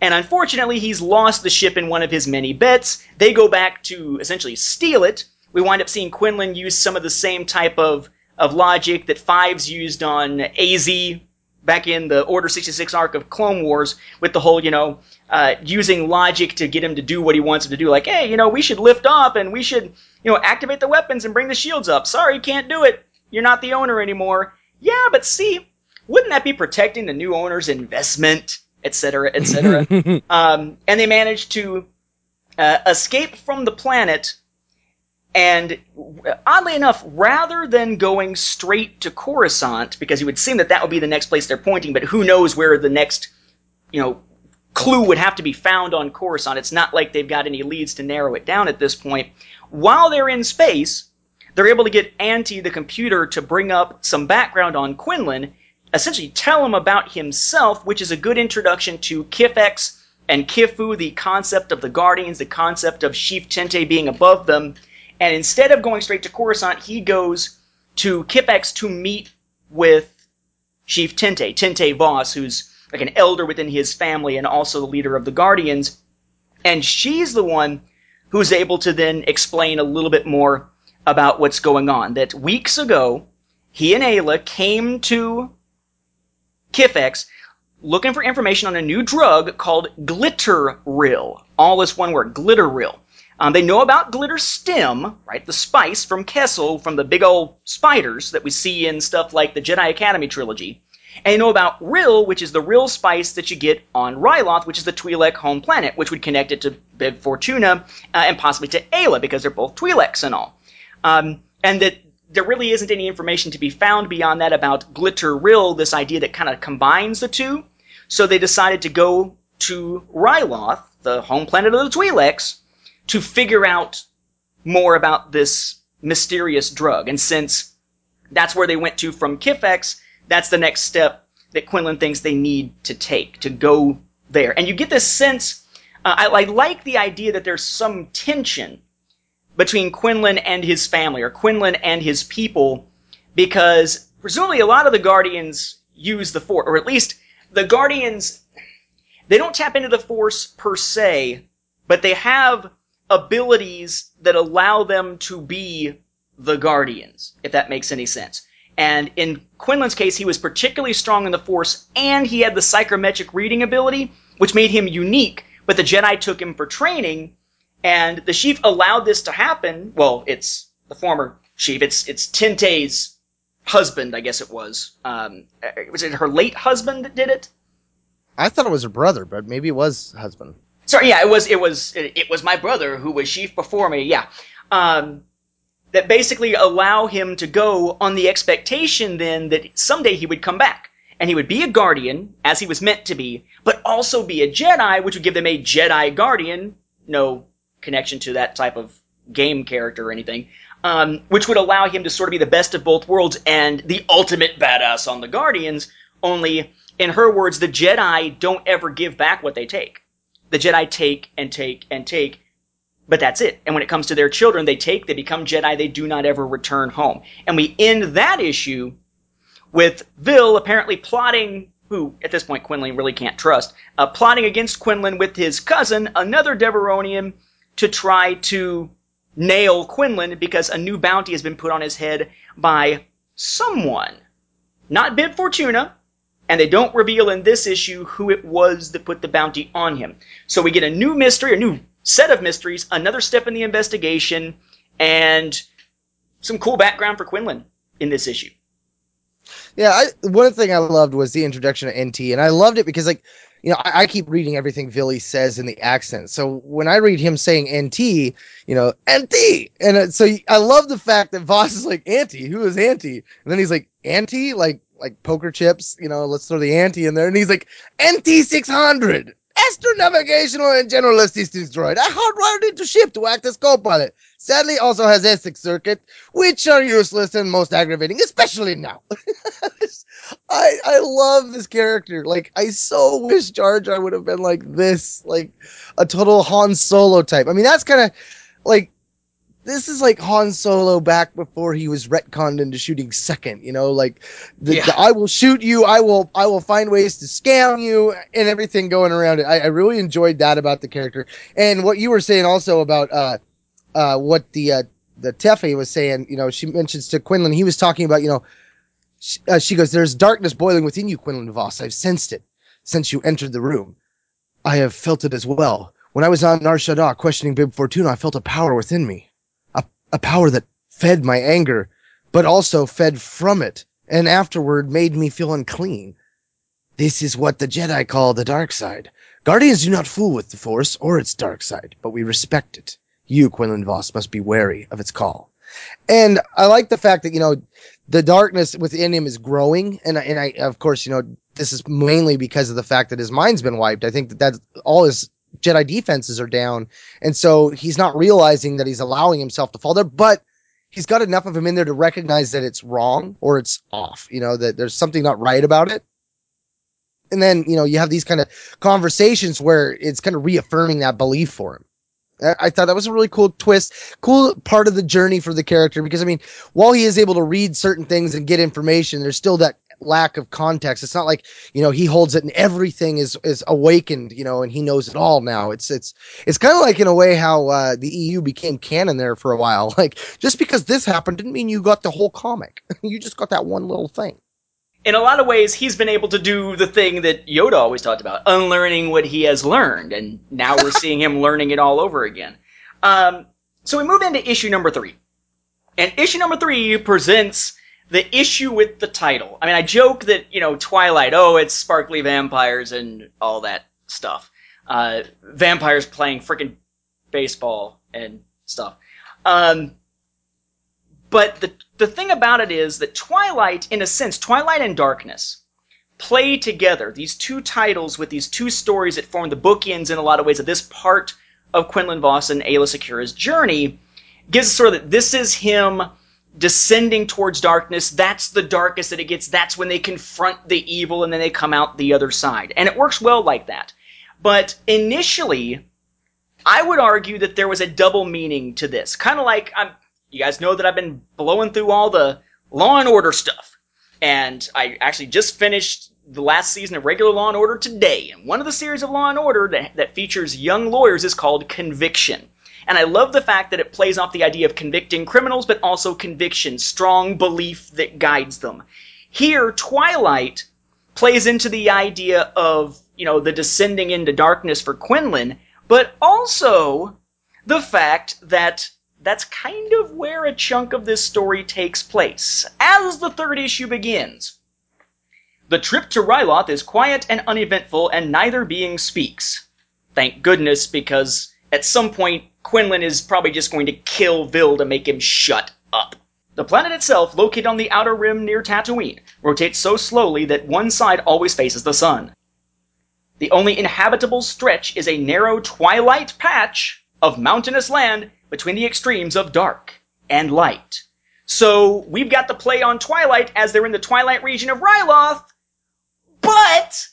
And unfortunately, he's lost the ship in one of his many bets. They go back to essentially steal it. We wind up seeing Quinlan use some of the same type of, of logic that Fives used on AZ back in the Order 66 arc of Clone Wars with the whole, you know, uh, using logic to get him to do what he wants him to do. Like, hey, you know, we should lift off and we should, you know, activate the weapons and bring the shields up. Sorry, can't do it. You're not the owner anymore. Yeah, but see, wouldn't that be protecting the new owner's investment, etc., etc.? um, and they managed to uh, escape from the planet, and oddly enough, rather than going straight to Coruscant, because it would seem that that would be the next place they're pointing, but who knows where the next, you know, clue would have to be found on Coruscant. It's not like they've got any leads to narrow it down at this point. While they're in space, they're able to get Anti, the computer, to bring up some background on Quinlan, essentially tell him about himself, which is a good introduction to Kiffex and Kiffu, the concept of the Guardians, the concept of Sheyf Tinte being above them. And instead of going straight to Coruscant, he goes to Kiffex to meet with Sheev Tente, Tinte Vos, who's like an elder within his family and also the leader of the Guardians. And she's the one who's able to then explain a little bit more about what's going on. That weeks ago, he and Aayla came to Kiffex looking for information on a new drug called Glitteryll. All this one word, Glitteryll. Um, they know about glitterstim, right? The spice from Kessel, from the big old spiders that we see in stuff like the Jedi Academy trilogy. And they know about Ryll, which is the real spice that you get on Ryloth, which is the Twi'lek home planet, which would connect it to Bib Fortuna uh, and possibly to Aayla, because they're both Twi'leks and all. Um, and that there really isn't any information to be found beyond that about Glitteryll, this idea that kind of combines the two. So they decided to go to Ryloth, the home planet of the Twi'leks, to figure out more about this mysterious drug. And since that's where they went to from Kiffex, that's the next step that Quinlan thinks they need to take to go there. And you get this sense. Uh, I, I like the idea that there's some tension between Quinlan and his family, or Quinlan and his people, because presumably a lot of the Guardians use the Force, or at least the Guardians. They don't tap into the Force per se, but they have abilities that allow them to be the Guardians, if that makes any sense. And in Quinlan's case, he was particularly strong in the Force, and he had the psychometric reading ability, which made him unique. But the Jedi took him for training, and the chief allowed this to happen. Well, it's the former chief. It's it's Tinte's husband, I guess it was. Um, was it her late husband that did it? I thought it was her brother, but maybe it was husband. Sorry, yeah, it was it was it, it was my brother who was chief before me. Yeah, um, that basically allow him to go on the expectation then that someday he would come back and he would be a guardian as he was meant to be, but also be a Jedi, which would give them a Jedi guardian. No connection to that type of game character or anything. Um, which would allow him to sort of be the best of both worlds and the ultimate badass on the Guardians. Only, in her words, the Jedi don't ever give back what they take. The Jedi take and take and take, but that's it. And when it comes to their children, they take, they become Jedi, they do not ever return home. And we end that issue with Vil apparently plotting, who at this point Quinlan really can't trust, uh, plotting against Quinlan with his cousin, another Devaronian, to try to nail Quinlan because a new bounty has been put on his head by someone. Not Bib Fortuna, and they don't reveal in this issue who it was that put the bounty on him. So we get a new mystery, a new set of mysteries, another step in the investigation, and some cool background for Quinlan in this issue. Yeah, I, one thing I loved was the introduction of NT, and I loved it because like you know, I, I, keep reading everything Villie says in the accent. So when I read him saying NT, you know, NT. And so I love the fact that Vos is like, Auntie, who is Auntie? And then he's like, Auntie? Like, like poker chips, you know, let's throw the ante in there. And he's like, NT 600, astronavigational and general assistance droid. I hardwired into ship to act as co-pilot. Sadly, also has ESIC circuit, which are useless and most aggravating, especially now. I I love this character. Like I so wish Jar Jar would have been like this, like a total Han Solo type. I mean, that's kind of like this is like Han Solo back before he was retconned into shooting second. You know, like the, yeah. the, I will shoot you, I will I will find ways to scam you, and everything going around it. I, I really enjoyed that about the character, and what you were saying also about uh uh what the uh the Tefe was saying. You know, she mentions to Quinlan. He was talking about you know she, uh, she goes, There's darkness boiling within you, Quinlan Vos. I've sensed it since you entered the room. I have felt it as well. When I was on Nar Shaddaa questioning Bib Fortuna, I felt a power within me. A, power that fed my anger, but also fed from it, and afterward made me feel unclean. This is what the Jedi call the dark side. Guardians do not fool with the Force or its dark side, but we respect it. You, Quinlan Vos, must be wary of its call. And I like the fact that, you know, the darkness within him is growing. And, and I, of course, you know, this is mainly because of the fact that his mind's been wiped. I think that that's all his Jedi defenses are down. And so he's not realizing that he's allowing himself to fall there, but he's got enough of him in there to recognize that it's wrong or it's off, you know, that there's something not right about it. And then, you know, you have these kind of conversations where it's kind of reaffirming that belief for him. I thought that was a really cool twist, cool part of the journey for the character because I mean, while he is able to read certain things and get information, there's still that lack of context. It's not like, you know, he holds it and everything is is awakened, you know, and he knows it all now. It's it's it's kind of like in a way how uh, the EU became canon there for a while. Like just because this happened didn't mean you got the whole comic. you just got that one little thing in a lot of ways, he's been able to do the thing that Yoda always talked about, unlearning what he has learned, and now we're seeing him learning it all over again. Um, so we move into issue number three. And issue number three presents the issue with the title. I mean, I joke that, you know, Twilight, oh, it's sparkly vampires and all that stuff. Uh, vampires playing freaking baseball and stuff. Um, but the the thing about it is that Twilight, in a sense, Twilight and Darkness play together. These two titles with these two stories that form the bookends in a lot of ways of this part of Quinlan Vos and Aayla Secura's journey gives us sort of that this is him descending towards darkness. That's the darkest that it gets. That's when they confront the evil and then they come out the other side. And it works well like that. But initially, I would argue that there was a double meaning to this. Kind of like, I'm you guys know that I've been blowing through all the Law and Order stuff. and I actually just finished the last season of regular Law and Order today. And one of the series of Law and Order that, that features young lawyers is called Conviction. And I love the fact that it plays off the idea of convicting criminals, but also conviction, strong belief that guides them. Here, Twilight plays into the idea of, you know, the descending into darkness for Quinlan, but also the fact that that's kind of where a chunk of this story takes place, as the third issue begins. The trip to Ryloth is quiet and uneventful, and neither being speaks. Thank goodness, because at some point, Quinlan is probably just going to kill Vil to make him shut up. The planet itself, located on the outer rim near Tatooine, rotates so slowly that one side always faces the sun. The only inhabitable stretch is a narrow twilight patch of mountainous land between the extremes of dark and light. So we've got the play on Twilight as they're in the Twilight region of Ryloth, but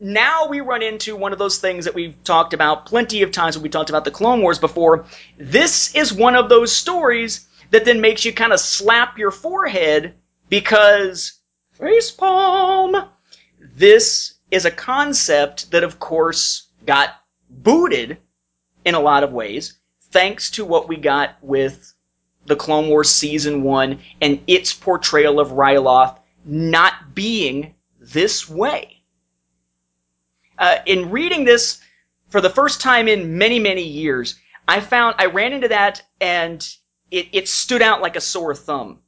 now we run into one of those things that we've talked about plenty of times when we talked about the Clone Wars before. This is one of those stories that then makes you kind of slap your forehead because facepalm. This is a concept that, of course, got booted in a lot of ways thanks to what we got with the Clone Wars season one and its portrayal of Ryloth not being this way. Uh, in reading this for the first time in many, many years, I found I ran into that and it, it stood out like a sore thumb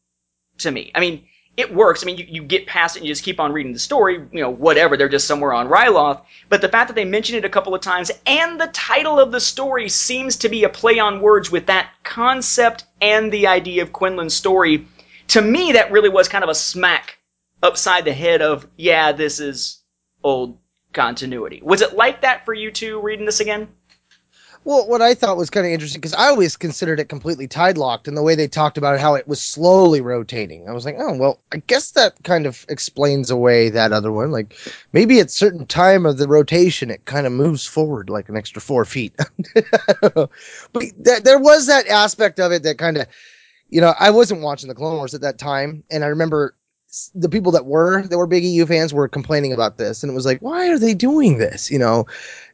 to me. I mean, it works. I mean, you, you get past it and you just keep on reading the story, you know, whatever. They're just somewhere on Ryloth. But the fact that they mention it a couple of times and the title of the story seems to be a play on words with that concept and the idea of Quinlan's story, to me, that really was kind of a smack upside the head of, yeah, this is old continuity. Was it like that for you too, reading this again? Well, what I thought was kind of interesting because I always considered it completely tide locked, and the way they talked about how it was slowly rotating, I was like, oh well, I guess that kind of explains away that other one. Like maybe at certain time of the rotation, it kind of moves forward like an extra four feet. but th- there was that aspect of it that kind of, you know, I wasn't watching the Clone Wars at that time, and I remember the people that were that were big EU fans were complaining about this, and it was like, why are they doing this? You know,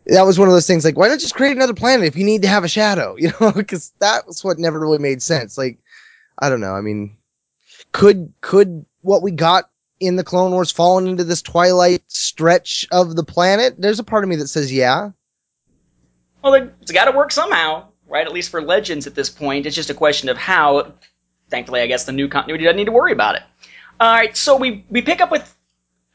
that was one of those things like why not just create another planet if you need to have a shadow? You know? Because that was what never really made sense. Like i don't know i mean could could what we got in the clone wars fallen into this twilight stretch of the planet? There's a part of me that says yeah. Well it's got to work somehow right? At least for legends at this point. It's just a question of how thankfully i guess the new continuity doesn't need to worry about it all right so we we pick up with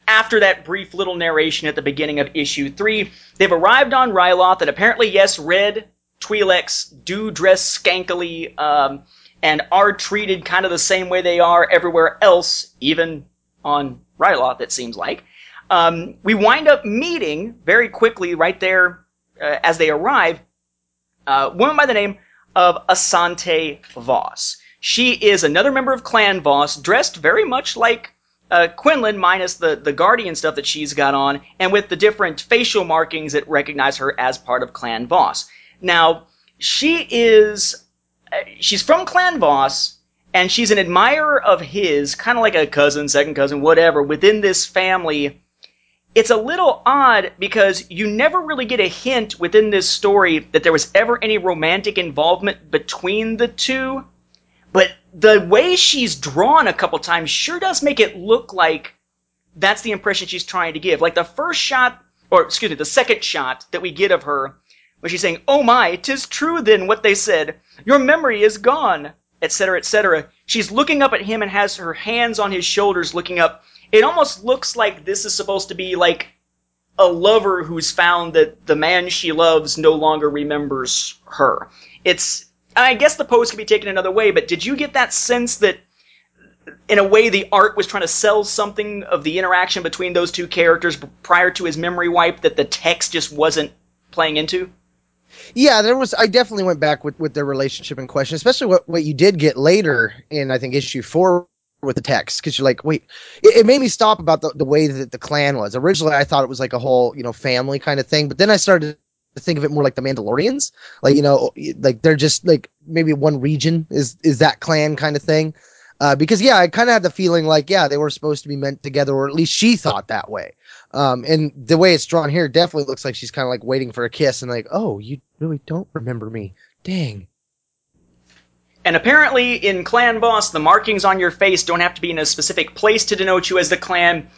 after that brief little narration at the beginning of issue three, they've arrived on Ryloth, and apparently, yes, Red Twi'leks do dress skankily um, and are treated kind of the same way they are everywhere else, even on Ryloth, it seems like. Um, we wind up meeting very quickly right there uh, as they arrive uh, woman by the name of Asante Vos. She is another member of Clan Vos, dressed very much like uh, Quinlan minus the, the Guardian stuff that she's got on, and with the different facial markings that recognize her as part of Clan Vos. Now, she is, uh, she's from Clan Vos, and she's an admirer of his, kind of like a cousin, second cousin, whatever, within this family. It's a little odd because you never really get a hint within this story that there was ever any romantic involvement between the two. The way she's drawn a couple times sure does make it look like that's the impression she's trying to give. Like the first shot, or excuse me, the second shot that we get of her, where she's saying, "Oh my, tis true then what they said. Your memory is gone," etc., etc. She's looking up at him and has her hands on his shoulders, looking up. It almost looks like this is supposed to be like a lover who's found that the man she loves no longer remembers her. It's I guess the pose could be taken another way, but did you get that sense that, in a way, the art was trying to sell something of the interaction between those two characters prior to his memory wipe that the text just wasn't playing into? Yeah, there was. I definitely went back with, with their relationship in question, especially what, what you did get later in, I think, issue four with the text because you're like, wait, it, it, made me stop about the, the way that the clan was. Originally, I thought it was like a whole, you know, family kind of thing, but then I started think of it more like the Mandalorians, like you know, like they're just like maybe one region is is that clan kind of thing. Uh, because yeah, I kind of had the feeling like yeah, they were supposed to be meant together, or at least she thought that way. Um, and the way it's drawn here definitely looks like she's kind of like waiting for a kiss and like, oh, you really don't remember me, dang. And apparently, in Clan Vos, the markings on your face don't have to be in a specific place to denote you as the clan.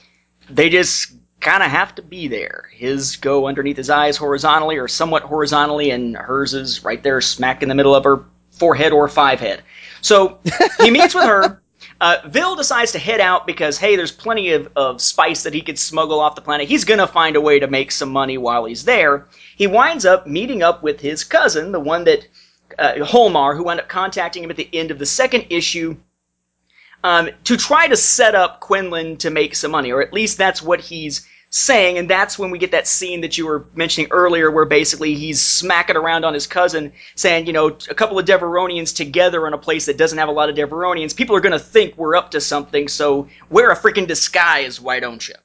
They just kind of have to be there. His go underneath his eyes horizontally or somewhat horizontally, and hers is right there, smack in the middle of her forehead or five head. So he meets with her. Uh, Vil decides to head out because, hey, there's plenty of, of spice that he could smuggle off the planet. He's going to find a way to make some money while he's there. He winds up meeting up with his cousin, the one that uh, Holmar, who wound up contacting him at the end of the second issue um, to try to set up Quinlan to make some money, or at least that's what he's saying. And that's when we get that scene that you were mentioning earlier, where basically he's smacking around on his cousin, saying, you know, a couple of Devaronians together in a place that doesn't have a lot of Devaronians, people are going to think we're up to something, so wear a freaking disguise, why don't you?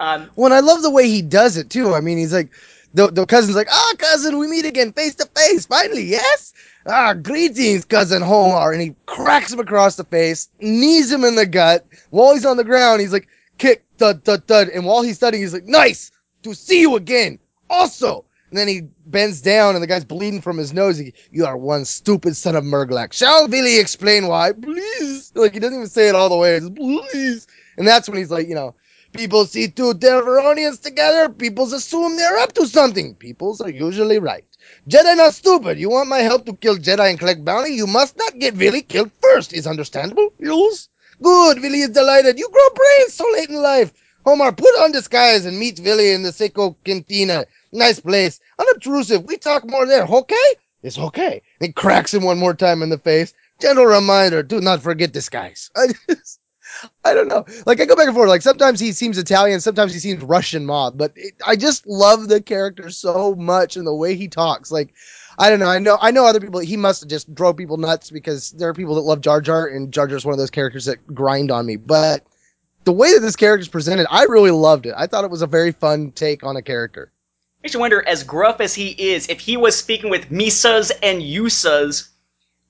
Um, Well, I love the way he does it too. I mean, he's like, the, the cousin's like, ah, cousin, we meet again face to face. Finally, yes? Ah, greetings, cousin Homar. And he cracks him across the face, knees him in the gut. While he's on the ground, he's like, kick, thud, thud, thud. And while he's thudding, he's like, nice to see you again. Also. And then he bends down and the guy's bleeding from his nose. He, you are one stupid son of Murglak. Shall Villie explain why? Please. Like, he doesn't even say it all the way. Just, please. And that's when he's like, you know, People see two Devaronians together, peoples assume they're up to something. Peoples are usually right. Jedi not stupid. You want my help to kill Jedi and collect bounty? You must not get Villie killed first. Is understandable? Yes? Good. Villie is delighted. You grow brains so late in life. Homar, put on disguise and meet Villie in the Seiko Cantina. Nice place. Unobtrusive. We talk more there. Okay? It's okay. It cracks him one more time in the face. Gentle reminder, do not forget disguise. I just, I don't know. Like I go back and forth. Like sometimes he seems Italian, sometimes he seems Russian mob. But it, I just love the character so much and the way he talks. Like I don't know. I know. I know other people. He must have just drove people nuts because there are people that love Jar Jar, and Jar Jar is one of those characters that grind on me. But the way that this character is presented, I really loved it. I thought it was a very fun take on a character. Makes you wonder, as gruff as he is, if he was speaking with Misas and Yusas,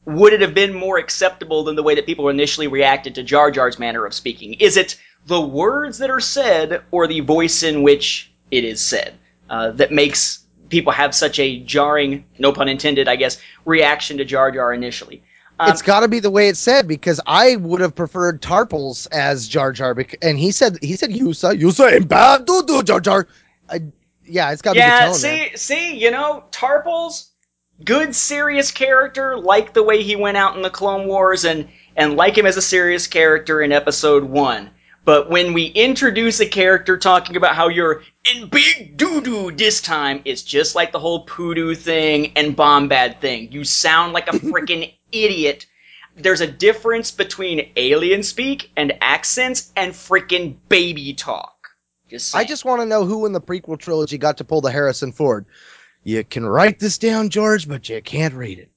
would it have been more acceptable than the way that people initially reacted to Jar Jar's manner of speaking? Is it the words that are said or the voice in which it is said uh, that makes people have such a jarring, no pun intended, I guess, reaction to Jar Jar initially? Um, it's got to be the way it's said because I would have preferred Tarpals as Jar Jar, bec- and he said he said Yusa Yusa and bad do do Jar Jar. I, yeah, it's got to yeah, be the tone. Yeah, see, man. see, you know, Tarpals, good serious character, like the way he went out in the Clone Wars, and and like him as a serious character in Episode One. But when we introduce a character talking about how you're in big doo doo this time, it's just like the whole poodoo thing and bombad thing. You sound like a freaking idiot. There's a difference between alien speak and accents and freaking baby talk. Just I just want to know who in the prequel trilogy got to pull the Harrison Ford. You can write this down, George, but you can't read it.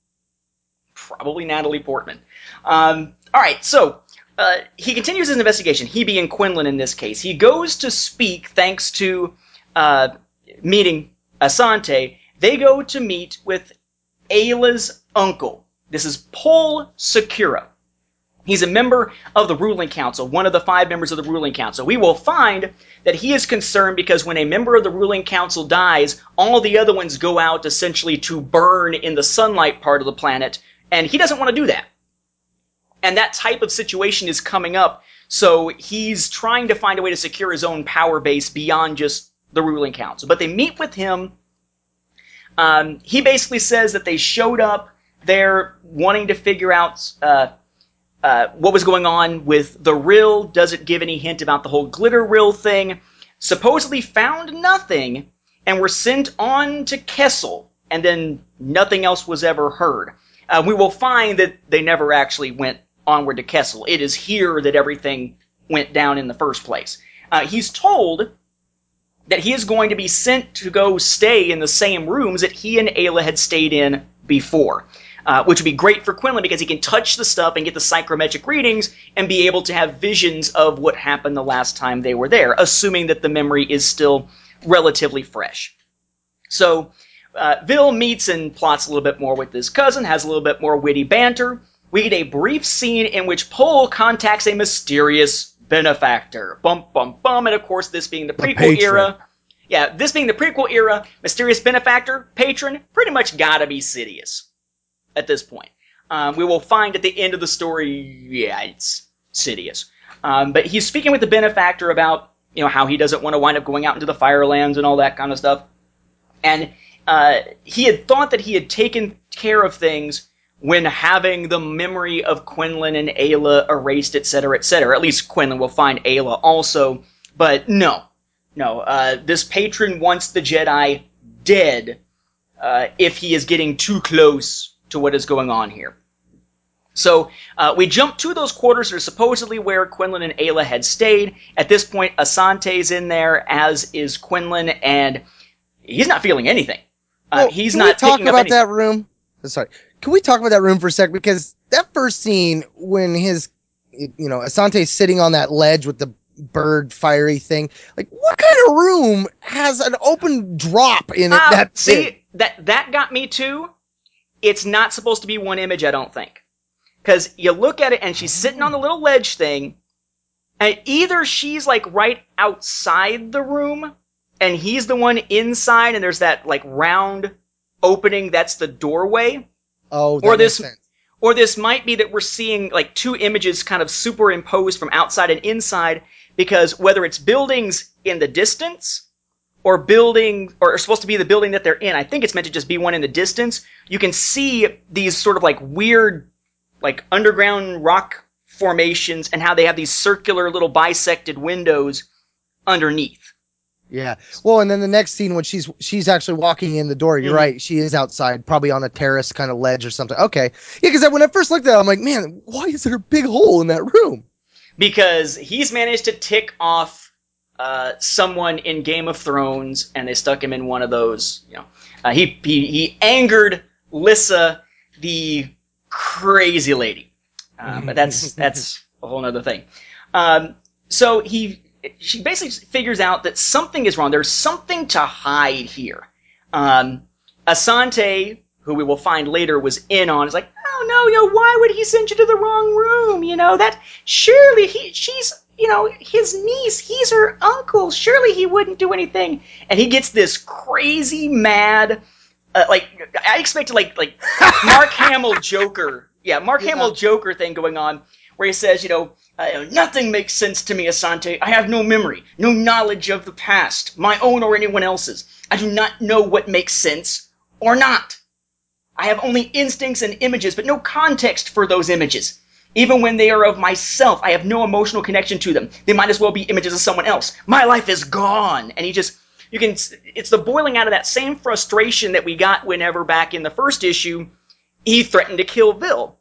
probably Natalie Portman. Um, all right, so uh, he continues his investigation. He being Quinlan in this case. He goes to speak thanks to uh, meeting Asante. They go to meet with Aayla's uncle. This is Pol Secura. He's a member of the ruling council, one of the five members of the ruling council. We will find that he is concerned because when a member of the ruling council dies, all the other ones go out essentially to burn in the sunlight part of the planet, and he doesn't want to do that. And that type of situation is coming up, so he's trying to find a way to secure his own power base beyond just the ruling council. But they meet with him. Um, he basically says that they showed up there wanting to figure out uh, uh, what was going on with the ryll. Does it give any hint about the whole glitteryll thing. Supposedly found nothing and were sent on to Kessel, and then nothing else was ever heard. Uh, we will find that they never actually went onward to Kessel. It is here that everything went down in the first place. Uh, he's told that he is going to be sent to go stay in the same rooms that he and Aayla had stayed in before. Uh, which would be great for Quinlan because he can touch the stuff and get the psychometric readings and be able to have visions of what happened the last time they were there, assuming that the memory is still relatively fresh. So, uh, Vil meets and plots a little bit more with his cousin, has a little bit more witty banter. we get a brief scene in which Pol contacts a mysterious benefactor. Bum, bum, bum. And of course, this being the prequel patron. era. Yeah, this being the prequel era, mysterious benefactor, patron, pretty much gotta be Sidious at this point. Um, we will find at the end of the story, yeah, it's Sidious. Um, but he's speaking with the benefactor about, you know, how he doesn't want to wind up going out into the Firelands and all that kind of stuff. And uh, he had thought that he had taken care of things when having the memory of Quinlan and Aayla erased, etc., etc. At least Quinlan will find Aayla also. But no, no. Uh, this patron wants the Jedi dead uh, if he is getting too close to what is going on here. So uh, we jump to those quarters that are supposedly where Quinlan and Aayla had stayed. At this point, Asante's in there, as is Quinlan, and he's not feeling anything. Uh, Well, he's can not we talk picking about anything. that room? Sorry, can we talk about that room for a sec? Because that first scene when his, you know, Asante's sitting on that ledge with the bird fiery thing, like what kind of room has an open drop in it? Ah, that see big? that that got me too. It's not supposed to be one image, I don't think, because you look at it and she's sitting on the little ledge thing, and either she's like right outside the room, and he's the one inside, and there's that like round opening that's the doorway, Oh, or this- or this might be that we're seeing like two images kind of superimposed from outside and inside because whether it's buildings in the distance or building or are supposed to be the building that they're in i think it's meant to just be one in the distance you can see these sort of like weird like underground rock formations and how they have these circular little bisected windows underneath Yeah. Well, and then the next scene when she's she's actually walking in the door. You're Mhm. right. She is outside, probably on a terrace kind of ledge or something. Okay. Yeah, because when I first looked at it, I'm like, man, why is there a big hole in that room? because he's managed to tick off uh, someone in Game of Thrones, and they stuck him in one of those. You know, uh, he he he angered Lissa, the crazy lady. Uh, but that's that's a whole other thing. Um, so he she basically figures out that something is wrong. There's something to hide here. Um, Asante, who we will find later, was in on. Is like, oh no, you know, why would he send you to the wrong room? You know that surely he she's you know his niece. He's her uncle. Surely he wouldn't do anything. And he gets this crazy mad. Uh, like I expected, like like Mark Hamill Joker, yeah, Mark Yeah. Hamill Joker thing going on, where he says, you know, uh, nothing makes sense to me, Asante. I have no memory, no knowledge of the past, my own or anyone else's. I do not know what makes sense or not. I have only instincts and images, but no context for those images. Even when they are of myself, I have no emotional connection to them. They might as well be images of someone else. My life is gone. And he just, you can, it's the boiling out of that same frustration that we got whenever back in the first issue, he threatened to kill Vil.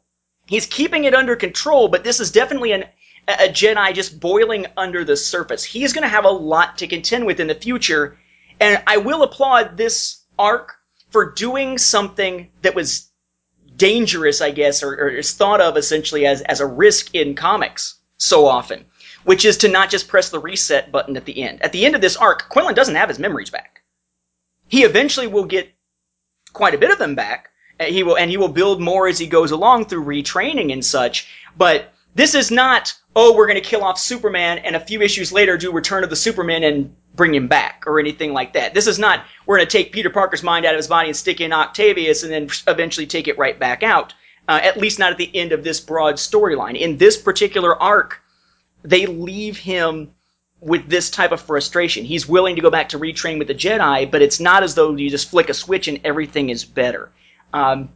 He's keeping it under control, but this is definitely an, a Jedi just boiling under the surface. He's going to have a lot to contend with in the future, and I will applaud this arc for doing something that was dangerous, I guess, or, or is thought of essentially as, as a risk in comics so often, which is to not just press the reset button at the end. At the end of this arc, Quinlan doesn't have his memories back. He eventually will get quite a bit of them back. and He will, and he will build more as he goes along through retraining and such. But this is not, oh, we're going to kill off Superman and a few issues later do Return of the Superman and bring him back or anything like that. This is not, we're going to take Peter Parker's mind out of his body and stick in Octavius and then eventually take it right back out. Uh, at least not at the end of this broad storyline. In this particular arc, they leave him with this type of frustration. He's willing to go back to retrain with the Jedi, but it's not as though you just flick a switch and everything is better. Um,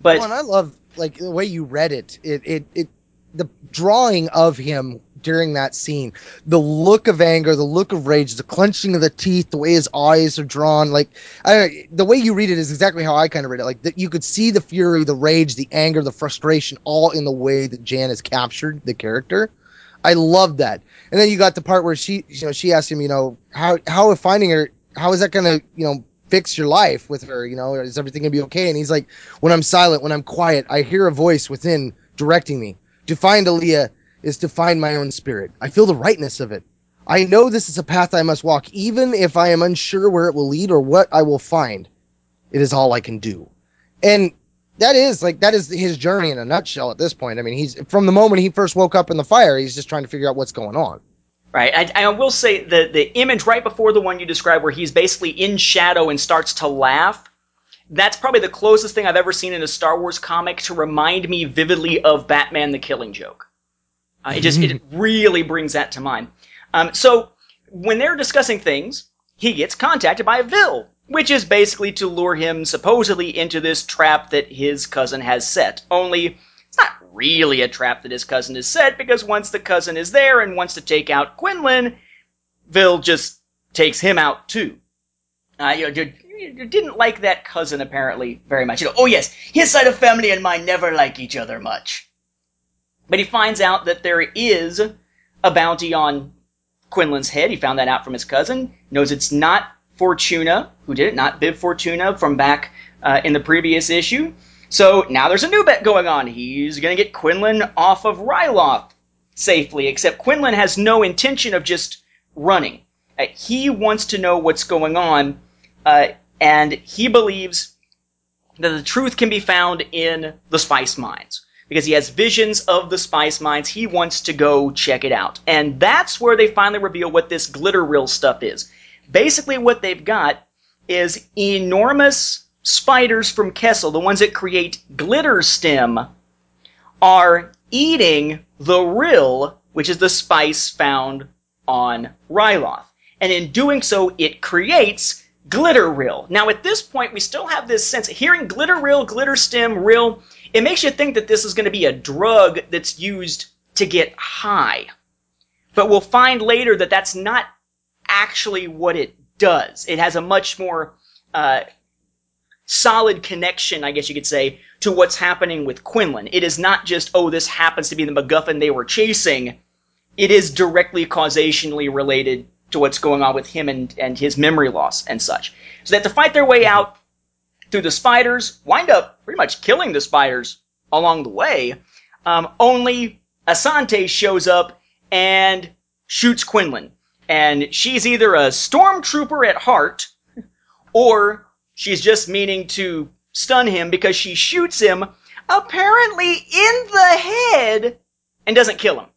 but Well, I love like the way you read it. It it it the drawing of him during that scene, the look of anger, the look of rage, the clenching of the teeth, the way his eyes are drawn, like I the way you read it is exactly how I kind of read it. Like that you could see the fury, the rage, the anger, the frustration all in the way that Jan has captured the character. I love that. And then you got the part where she you know she asked him, you know, how how if finding her how is that gonna, you know, fix your life with her, you know, is everything gonna be okay? And he's like, when I'm silent, when I'm quiet, I hear a voice within directing me. To find Aayla is to find my own spirit. I feel the rightness of it. I know this is a path I must walk, even if I am unsure where it will lead or what I will find. It is all I can do. And that is like that is his journey in a nutshell at this point. I mean, he's from the moment he first woke up in the fire, he's just trying to figure out what's going on. Right. I, I will say the the image right before the one you described, where he's basically in shadow and starts to laugh. That's probably the closest thing I've ever seen in a Star Wars comic to remind me vividly of Batman: The Killing Joke. Uh, it just it really brings that to mind. Um, so when they're discussing things, he gets contacted by Vil, which is basically to lure him supposedly into this trap that his cousin has set. Only it's not really a trap that his cousin has set because once the cousin is there and wants to take out Quinlan, Vil just takes him out too. Uh, you, know, you, you didn't like that cousin apparently very much. You know, oh yes, his side of family and mine never like each other much. But he finds out that there is a bounty on Quinlan's head. He found that out from his cousin. Knows it's not Fortuna who did it, not Bib Fortuna from back uh, in the previous issue. So now there's a new bet going on. He's going to get Quinlan off of Ryloth safely, except Quinlan has no intention of just running. Uh, he wants to know what's going on, uh, and he believes that the truth can be found in the spice mines. Because he has visions of the spice mines, he wants to go check it out. And that's where they finally reveal what this Glitteryll stuff is. Basically, what they've got is enormous spiders from Kessel, the ones that create Glitterstim, are eating the ryll, which is the spice found on Ryloth. And in doing so, it creates Glitteryll. Now, at this point, we still have this sense, hearing Glitteryll, Glitterstim, Ryll, it makes you think that this is going to be a drug that's used to get high. But we'll find later that that's not actually what it does. It has a much more uh, solid connection, I guess you could say, to what's happening with Quinlan. It is not just, oh, this happens to be the MacGuffin they were chasing. It is directly causationally related to what's going on with him and, and his memory loss and such. So that to fight their way out through the spiders, wind up pretty much killing the spiders along the way. Um, only Asante shows up and shoots Quinlan. And she's either a stormtrooper at heart, or she's just meaning to stun him because she shoots him apparently in the head and doesn't kill him.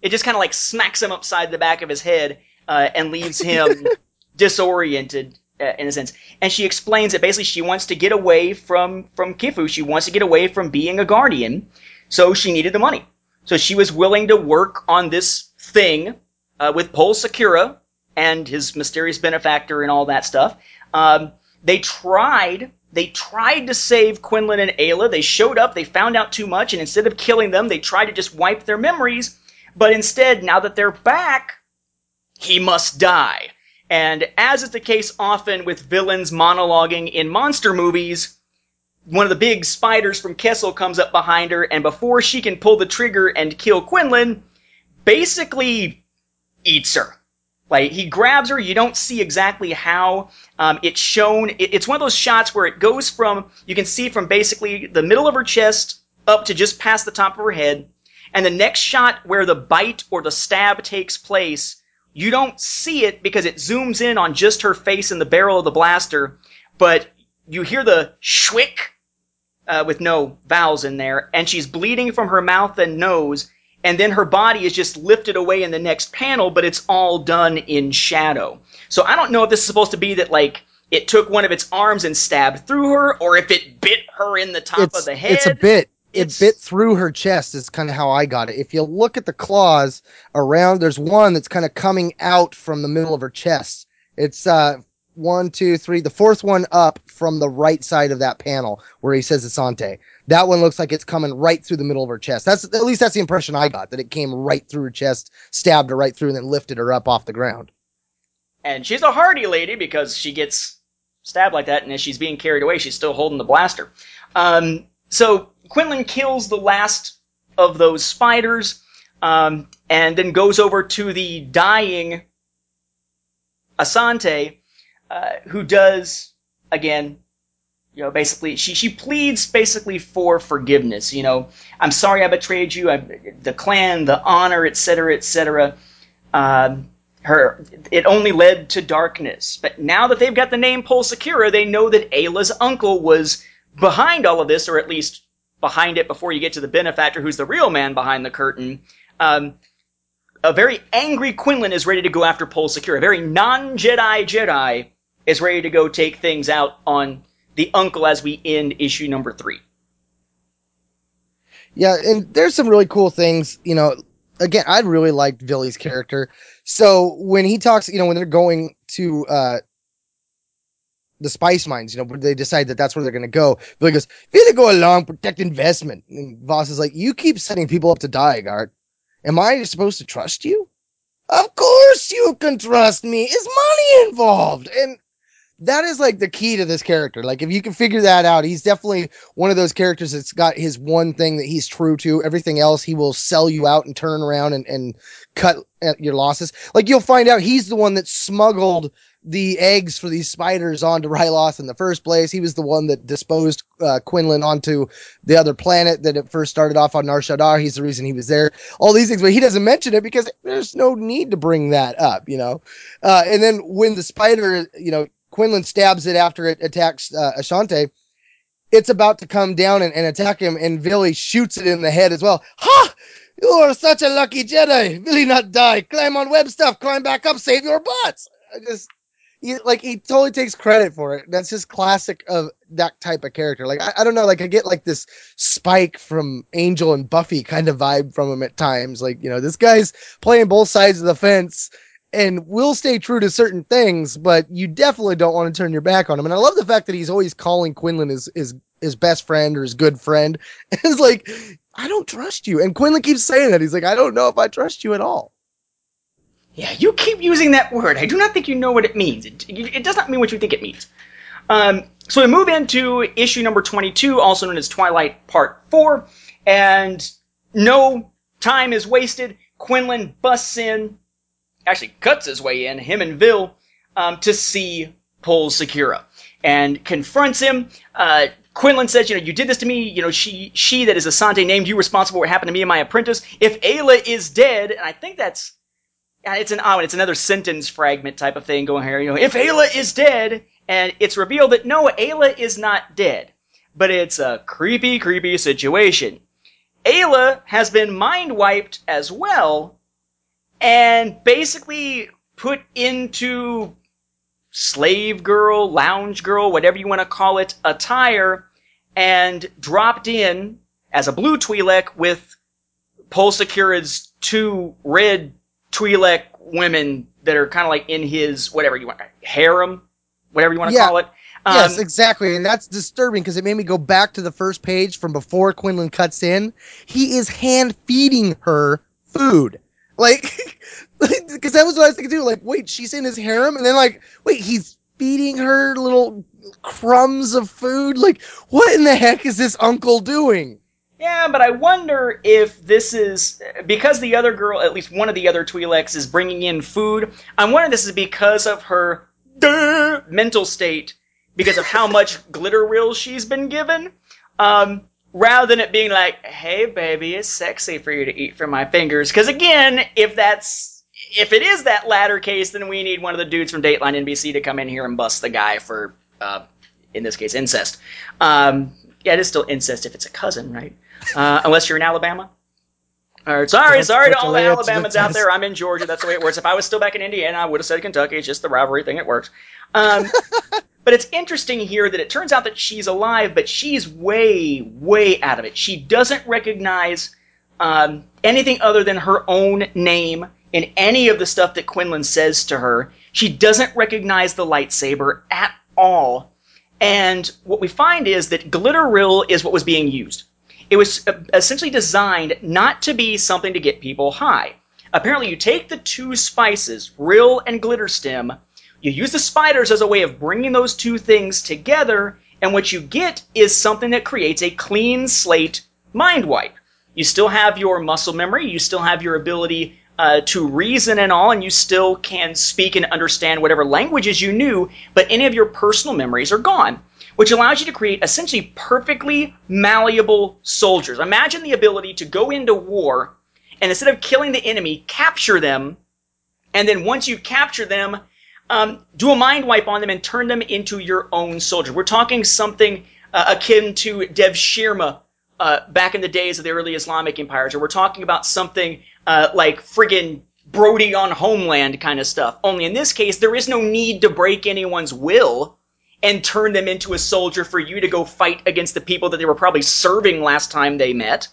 It just kind of like smacks him upside the back of his head uh, and leaves him disoriented in a sense. And she explains that basically she wants to get away from from Kiffu. She wants to get away from being a guardian, so she needed the money. So she was willing to work on this thing uh, with Pol Secura and his mysterious benefactor and all that stuff. Um, they tried. They tried to save Quinlan and Aayla. They showed up. They found out too much, and instead of killing them, they tried to just wipe their memories. But instead, now that they're back, he must die. And as is the case often with villains monologuing in monster movies, one of the big spiders from Kessel comes up behind her, and before she can pull the trigger and kill Quinlan, basically eats her. Like he grabs her, you don't see exactly how. Um, it's shown. It, it's one of those shots where it goes from you can see from basically the middle of her chest up to just past the top of her head, and the next shot where the bite or the stab takes place, you don't see it because it zooms in on just her face and the barrel of the blaster, but you hear the shwick uh, with no vowels in there, and she's bleeding from her mouth and nose, and then her body is just lifted away in the next panel, but it's all done in shadow. So I don't know if this is supposed to be that like it took one of its arms and stabbed through her, or if it bit her in the top it's, of the head. It's a bit. It bit through her chest is kind of how I got it. If you look at the claws around, there's one that's kind of coming out from the middle of her chest. It's uh one, two, three, the fourth one up from the right side of that panel where he says Asante. That one looks like it's coming right through the middle of her chest. That's at least that's the impression I got that it came right through her chest, stabbed her right through, and then lifted her up off the ground. And she's a hardy lady because she gets stabbed like that, and as she's being carried away, she's still holding the blaster. Um, so Quinlan kills the last of those spiders, um, and then goes over to the dying Asante, uh, who does again. You know, basically, she she pleads basically for forgiveness. You know, I'm sorry I betrayed you. I, the clan, the honor, etc., etc. Um, her it only led to darkness. But now that they've got the name Pol Secura, they know that Aayla's uncle was behind all of this, or at least behind it before you get to the benefactor, who's the real man behind the curtain, um, a very angry Quinlan is ready to go after Pol Secura. A very non-Jedi Jedi is ready to go take things out on the uncle as we end issue number three. Yeah, and there's some really cool things. You know, again, I really liked Villie's character. So when he talks, you know, when they're going to uh the spice mines, you know, when they decide that that's where they're going to go, Villie goes, "Feel go along, protect investment." And Vos is like, "You keep setting people up to die, Gart. Am I supposed to trust you?" Of course you can trust me. Is money involved? And that is like the key to this character. Like if you can figure that out, he's definitely one of those characters that's got his one thing that he's true to. Everything else he will sell you out and turn around and, and cut at your losses. Like you'll find out he's the one that smuggled the eggs for these spiders onto Ryloth in the first place. He was the one that disposed uh, Quinlan onto the other planet that it first started off on Nar Shaddaa. He's the reason he was there. All these things, but he doesn't mention it because there's no need to bring that up, you know. Uh, and then when the spider, you know, Quinlan stabs it after it attacks uh, Ashante. It's about to come down and, and attack him, and Villie shoots it in the head as well. Ha! You are such a lucky Jedi. Will he not die? Climb on web stuff. Climb back up. Save your butts. I just, he, like, he totally takes credit for it. That's just classic of that type of character. Like, I, I don't know. Like, I get like this Spike from Angel and Buffy kind of vibe from him at times. Like, you know, this guy's playing both sides of the fence and will stay true to certain things, but you definitely don't want to turn your back on him. And I love the fact that he's always calling Quinlan his his his best friend or his good friend. It's like, I don't trust you. And Quinlan keeps saying that. He's like, I don't know if I trust you at all. Yeah, you keep using that word. I do not think you know what it means. It, it does not mean what you think it means. Um, so we move into issue number 22, also known as Twilight Part 4, and no time is wasted. Quinlan busts in, actually cuts his way in, him and Vil, um, to see Pol Secura and confronts him. Uh, Quinlan says, you know, you did this to me. You know, she, she that is Asante named you responsible for what happened to me and my apprentice. If Aayla is dead, and I think that's, it's an oh, it's another sentence fragment type of thing going here. You know, if Aayla is dead, and it's revealed that no, Aayla is not dead, but it's a creepy, creepy situation. Aayla has been mind wiped as well, and basically put into slave girl, lounge girl, whatever you want to call it, attire, and dropped in as a blue Twi'lek with Pol Secura's two red Twi'lek women that are kind of like in his whatever you want harem, whatever you want to Yeah. call it. Um, yes, exactly. And that's disturbing because it made me go back to the first page from before Quinlan cuts in. He is hand feeding her food. Like, because that was what I was thinking too. Like, wait, she's in his harem, and then like, wait, he's feeding her little crumbs of food. Like, what in the heck is this uncle doing? Yeah, but I wonder if this is because the other girl, at least one of the other Twi'leks, is bringing in food. I'm wondering if this is because of her mental state, because of how much glitteryll she's been given, um, rather than it being like, "Hey, baby, it's sexy for you to eat from my fingers." Because again, if that's if it is that latter case, then we need one of the dudes from Dateline NBC to come in here and bust the guy for, uh, in this case, incest. Um, yeah, it is still incest if it's a cousin, right? Uh, unless you're in Alabama. All right, sorry, Don't sorry to all the the way up to the Alabamans out there. I'm in Georgia. That's the way it works. If I was still back in Indiana, I would have said Kentucky. It's just the rivalry thing. It works. Um, but it's interesting here that it turns out that she's alive, but she's way, way out of it. She doesn't recognize um, anything other than her own name in any of the stuff that Quinlan says to her. She doesn't recognize the lightsaber at all. And what we find is that glitteryll is what was being used. It was uh, essentially designed not to be something to get people high. Apparently, you take the two spices, ryll and glitterstim, you use the spiders as a way of bringing those two things together, and what you get is something that creates a clean slate mind wipe. You still have your muscle memory, you still have your ability uh, to reason and all, and you still can speak and understand whatever languages you knew, but any of your personal memories are gone, which allows you to create essentially perfectly malleable soldiers. Imagine the ability to go into war and instead of killing the enemy, capture them, and then once you capture them, um, do a mind wipe on them and turn them into your own soldier. We're talking something uh, akin to devshirme uh, back in the days of the early Islamic empires, or we're talking about something uh, like friggin' Brody on Homeland kind of stuff. Only in this case, there is no need to break anyone's will and turn them into a soldier for you to go fight against the people that they were probably serving last time they met.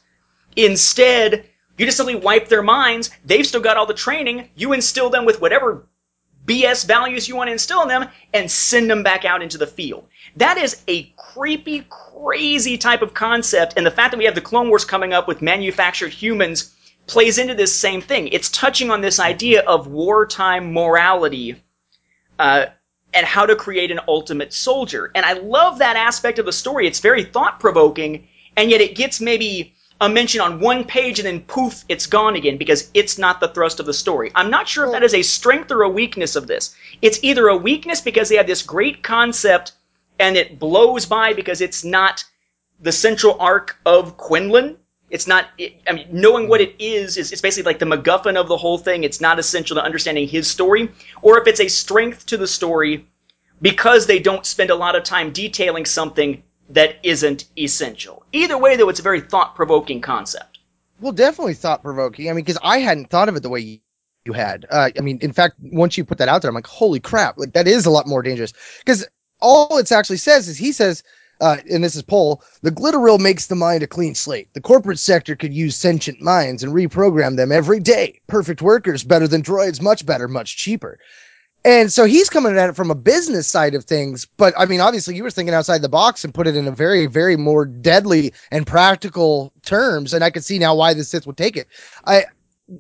Instead, you just simply wipe their minds. They've still got all the training. You instill them with whatever BS values you want to instill in them and send them back out into the field. That is a creepy, crazy type of concept. And the fact that we have the Clone Wars coming up with manufactured humans plays into this same thing. It's touching on this idea of wartime morality uh, and how to create an ultimate soldier. And I love that aspect of the story. It's very thought provoking, and yet it gets maybe a mention on one page and then poof, it's gone again because it's not the thrust of the story. I'm not sure if that is a strength or a weakness of this. It's either a weakness because they have this great concept and it blows by because it's not the central arc of Quinlan. It's not, it, I mean, knowing what it is, is, it's basically like the MacGuffin of the whole thing. It's not essential to understanding his story. Or if it's a strength to the story because they don't spend a lot of time detailing something that isn't essential. Either way, though, it's a very thought provoking concept. Well, definitely thought provoking. I mean, because I hadn't thought of it the way you, you had. Uh, I mean, in fact, once you put that out there, I'm like, holy crap, like that is a lot more dangerous. Because all it actually says is he says, uh, and this is Paul, the glitteryll makes the mind a clean slate. The corporate sector could use sentient minds and reprogram them every day. Perfect workers, better than droids, much better, much cheaper. And so he's coming at it from a business side of things. But I mean, obviously, you were thinking outside the box and put it in a very, very more deadly and practical terms. And I could see now why the Sith would take it. I,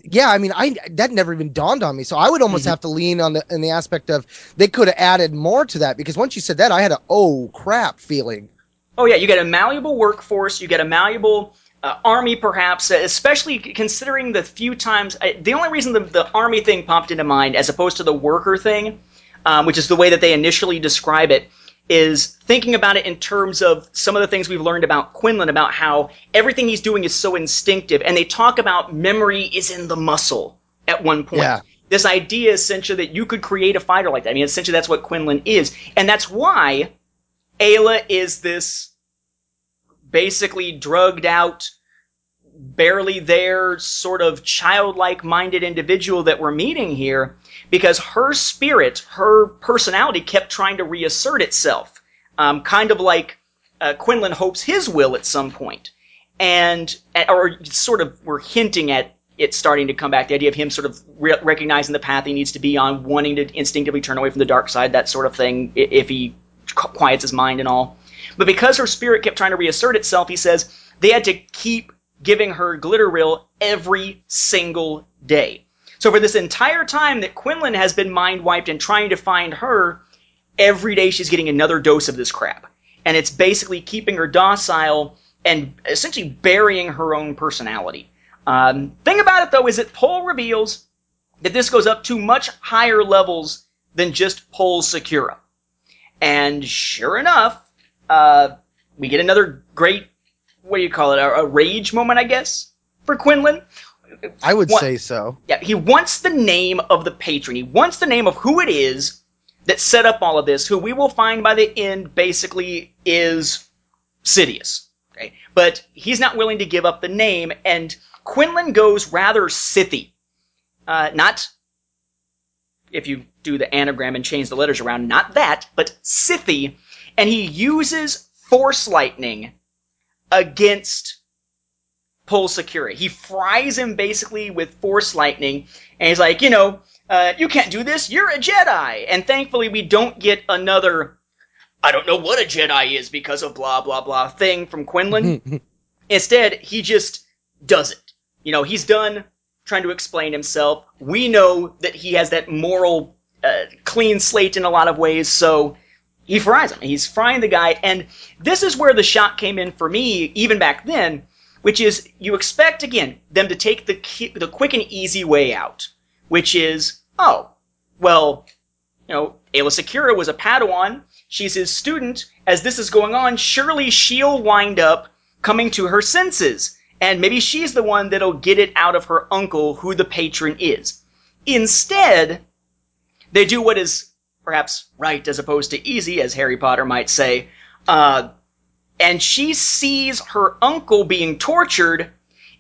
yeah, I mean, I that never even dawned on me. So I would almost Mm-hmm. have to lean on the in the aspect of they could have added more to that because once you said that, I had a oh crap feeling. Oh yeah, you get a malleable workforce, you get a malleable uh, army, perhaps, uh, especially considering the few times. Uh, the only reason the, the army thing popped into mind, as opposed to the worker thing, um, which is the way that they initially describe it, is thinking about it in terms of some of the things we've learned about Quinlan, about how everything he's doing is so instinctive, and they talk about memory is in the muscle at one point. Yeah. This idea essentially that you could create a fighter like that. I mean, essentially that's what Quinlan is, and that's why Ayla is this basically drugged out, barely there, sort of childlike minded individual that we're meeting here because her spirit, her personality kept trying to reassert itself. Um, kind of like uh, Quinlan hopes his will at some point. And, or sort of, we're hinting at it starting to come back. The idea of him sort of re- recognizing the path he needs to be on, wanting to instinctively turn away from the dark side, that sort of thing, if he quiets his mind and all. But because her spirit kept trying to reassert itself, he says they had to keep giving her glitter glitteryll every single day. So for this entire time that Quinlan has been mind wiped and trying to find her, every day she's getting another dose of this crap. And it's basically keeping her docile and essentially burying her own personality. Um, thing about it though is that Pol reveals that this goes up to much higher levels than just Pol's Secura. And sure enough, uh, we get another great, what do you call it, a, a rage moment, I guess, for Quinlan. I would What- say so. Yeah, he wants the name of the patron. He wants the name of who it is that set up all of this, who we will find by the end basically is Sidious. Okay? But he's not willing to give up the name, and Quinlan goes rather Sithy. Uh, not, if you do the anagram and change the letters around, not that, but Sithy, and he uses Force Lightning against Pol Secura. He fries him basically with Force Lightning, and he's like, you know, uh, you can't do this, you're a Jedi! And thankfully, we don't get another, I don't know what a Jedi is because of blah blah blah thing from Quinlan. Instead, he just does it. You know, he's done trying to explain himself. We know that he has that moral, uh, clean slate in a lot of ways, so he fries him. He's frying the guy, and this is where the shock came in for me, even back then, which is you expect again them to take the the quick and easy way out, which is oh, well, you know, Aayla Secura was a Padawan. She's his student. As this is going on, surely she'll wind up coming to her senses, and maybe she's the one that'll get it out of her uncle who the patron is. Instead, they do what is perhaps right as opposed to easy, as Harry Potter might say. Uh, and she sees her uncle being tortured,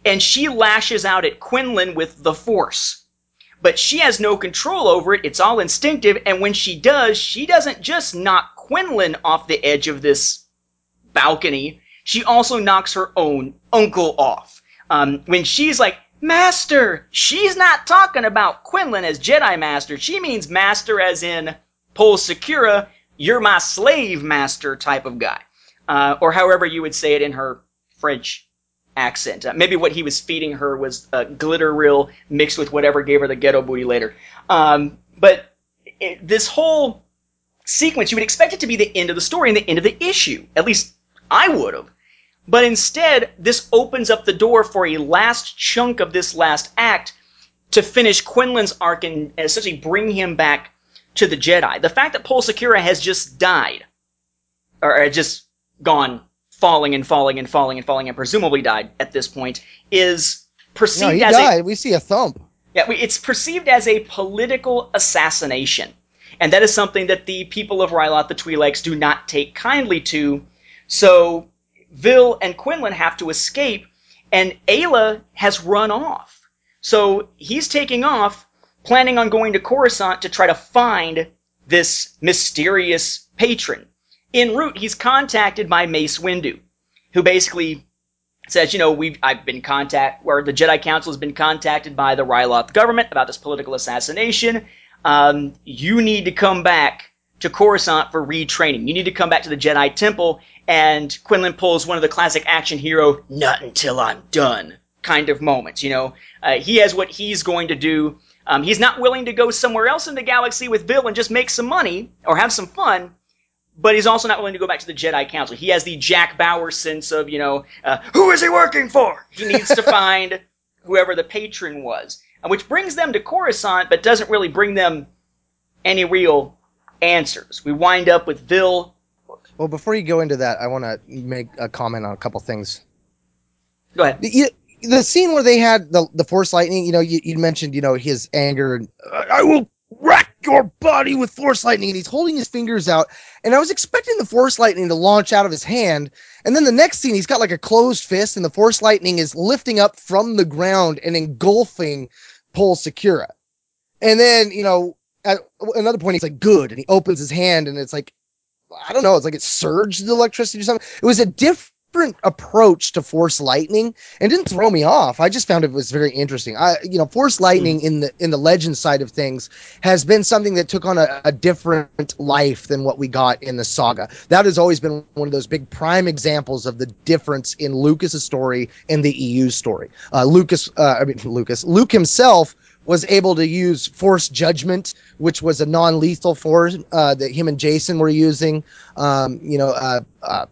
and she lashes out at Quinlan with the Force. But she has no control over it, it's all instinctive, and when she does, she doesn't just knock Quinlan off the edge of this balcony, she also knocks her own uncle off. Um, when she's like, Master! She's not talking about Quinlan as Jedi Master. She means Master as in Pol Secura, you're my slave master type of guy. Uh, or however you would say it in her French accent. Uh, maybe what he was feeding her was uh, Glitteryll mixed with whatever gave her the ghetto booty later. Um, but it, this whole sequence, you would expect it to be the end of the story and the end of the issue. At least I would have. But instead, this opens up the door for a last chunk of this last act to finish Quinlan's arc and essentially bring him back to the Jedi. The fact that Pol Secura has just died, or just gone falling and falling and falling and falling and presumably died at this point, is perceived No, he as died. a we see a thump. yeah, it's perceived as a political assassination. And that is something that the people of Ryloth, the Twi'leks, do not take kindly to. So Vil and Quinlan have to escape, and Aayla has run off. So he's taking off, planning on going to Coruscant to try to find this mysterious patron. En route, he's contacted by Mace Windu, who basically says, you know, we've I've been contact where the Jedi Council has been contacted by the Ryloth government about this political assassination. Um, you need to come back to Coruscant for retraining. You need to come back to the Jedi Temple. And Quinlan pulls one of the classic action hero, not until I'm done kind of moments. You know, uh, he has what he's going to do. Um, he's not willing to go somewhere else in the galaxy with Bill and just make some money or have some fun but he's also not willing to go back to the Jedi Council. He has the Jack Bauer sense of, you know, uh, who is he working for? He needs to find whoever the patron was, which brings them to Coruscant, but doesn't really bring them any real answers. We wind up with Vil. Well, before you go into that, I want to make a comment on a couple things. Go ahead. The, the scene where they had the the force lightning, you know, you, you mentioned, you know, his anger and "I- I will your body with force lightning, and he's holding his fingers out. And I was expecting the force lightning to launch out of his hand, and then the next scene, he's got like a closed fist, and the force lightning is lifting up from the ground and engulfing Pol Secura. And then, you know, at another point, he's like, "Good," and he opens his hand, and it's like I don't know, it's like it surged the electricity or something. It was a different approach to force lightning and didn't throw me off. I just found it was very interesting. I you know, force lightning in the in the legend side of things has been something that took on a, a different life than what we got in the saga. That has always been one of those big prime examples of the difference in Lucas's story and the EU story. Uh, Lucas uh, I mean Lucas, Luke himself was able to use force judgment, which was a non-lethal force uh, that him and Jason were using. Um, you know, uh, uh,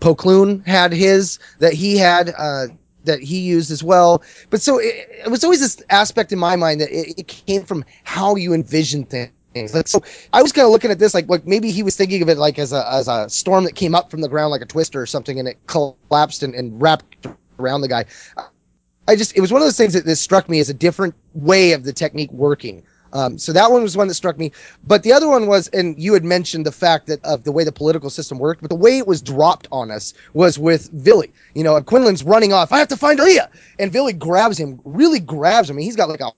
Pokloon had his that he had uh, that he used as well. But so it, it was always this aspect in my mind that it, it came from how you envision things. Like, so I was kind of looking at this like like maybe he was thinking of it like as a as a storm that came up from the ground like a twister or something and it collapsed and, and wrapped around the guy. I just it was one of those things that this struck me as a different way of the technique working. Um, so that one was one that struck me. But the other one was, and you had mentioned the fact that of the way the political system worked, but the way it was dropped on us was with Villie. You know, Quinlan's running off. I have to find Leah, and Villie grabs him, really grabs him. He's got like a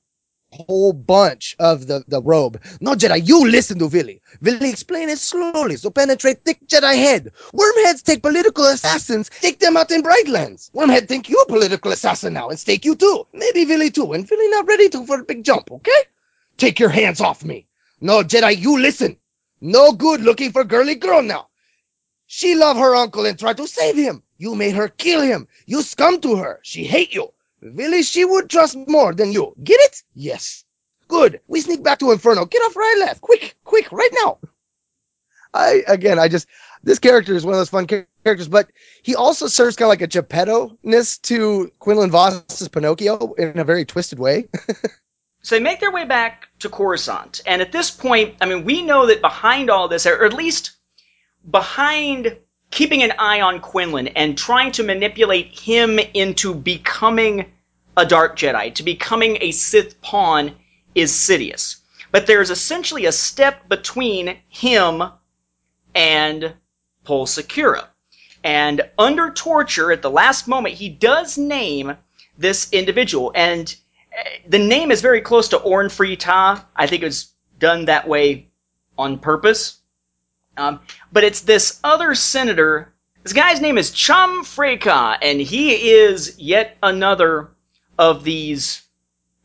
whole bunch of the, the robe. No, Jedi, you listen to Villie. Villie explain it slowly, so penetrate thick Jedi head. Wormheads take political assassins, take them out in Brightlands. Wormhead think you a political assassin now and stake you too. Maybe Villie too, and Villie not ready to for a big jump, okay? Take your hands off me. No, Jedi, you listen. No good looking for girly girl now. She love her uncle and try to save him. You made her kill him. You scum to her. She hate you. Really, she would trust more than you. Get it? Yes. Good. We sneak back to Inferno. Get off right left. Quick, quick, right now. I, again, I just, this character is one of those fun characters, but he also serves kind of like a Geppetto-ness to Quinlan Vos's Pinocchio in a very twisted way. So they make their way back to Coruscant, and at this point, I mean, we know that behind all this, or at least behind keeping an eye on Quinlan and trying to manipulate him into becoming a Dark Jedi, to becoming a Sith pawn, is Sidious. But there's essentially a step between him and Pol Secura. And under torture, at the last moment, he does name this individual. And the name is very close to Orn Free Ta. I think it was done that way on purpose. Um, but it's this other senator. This guy's name is Chom Frey Kaa, and he is yet another of these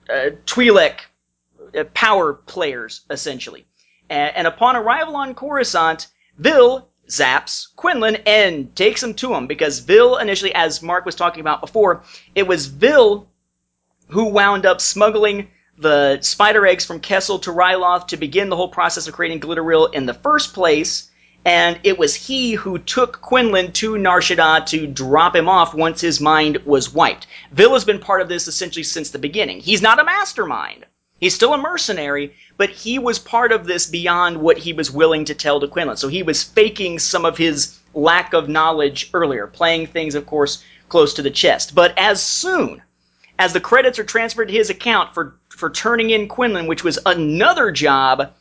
uh, Twi'lek uh, power players, essentially. And, and upon arrival on Coruscant, Vil zaps Quinlan and takes him to him because Vil initially, as Mark was talking about before, it was Vil who wound up smuggling the spider eggs from Kessel to Ryloth to begin the whole process of creating Glitteryll in the first place. And it was he who took Quinlan to Nar Shaddaa to drop him off once his mind was wiped. Vil has been part of this essentially since the beginning. He's not a mastermind. He's still a mercenary, but he was part of this beyond what he was willing to tell to Quinlan. So he was faking some of his lack of knowledge earlier, playing things, of course, close to the chest. But as soon as the credits are transferred to his account for, for turning in Quinlan, which was another job,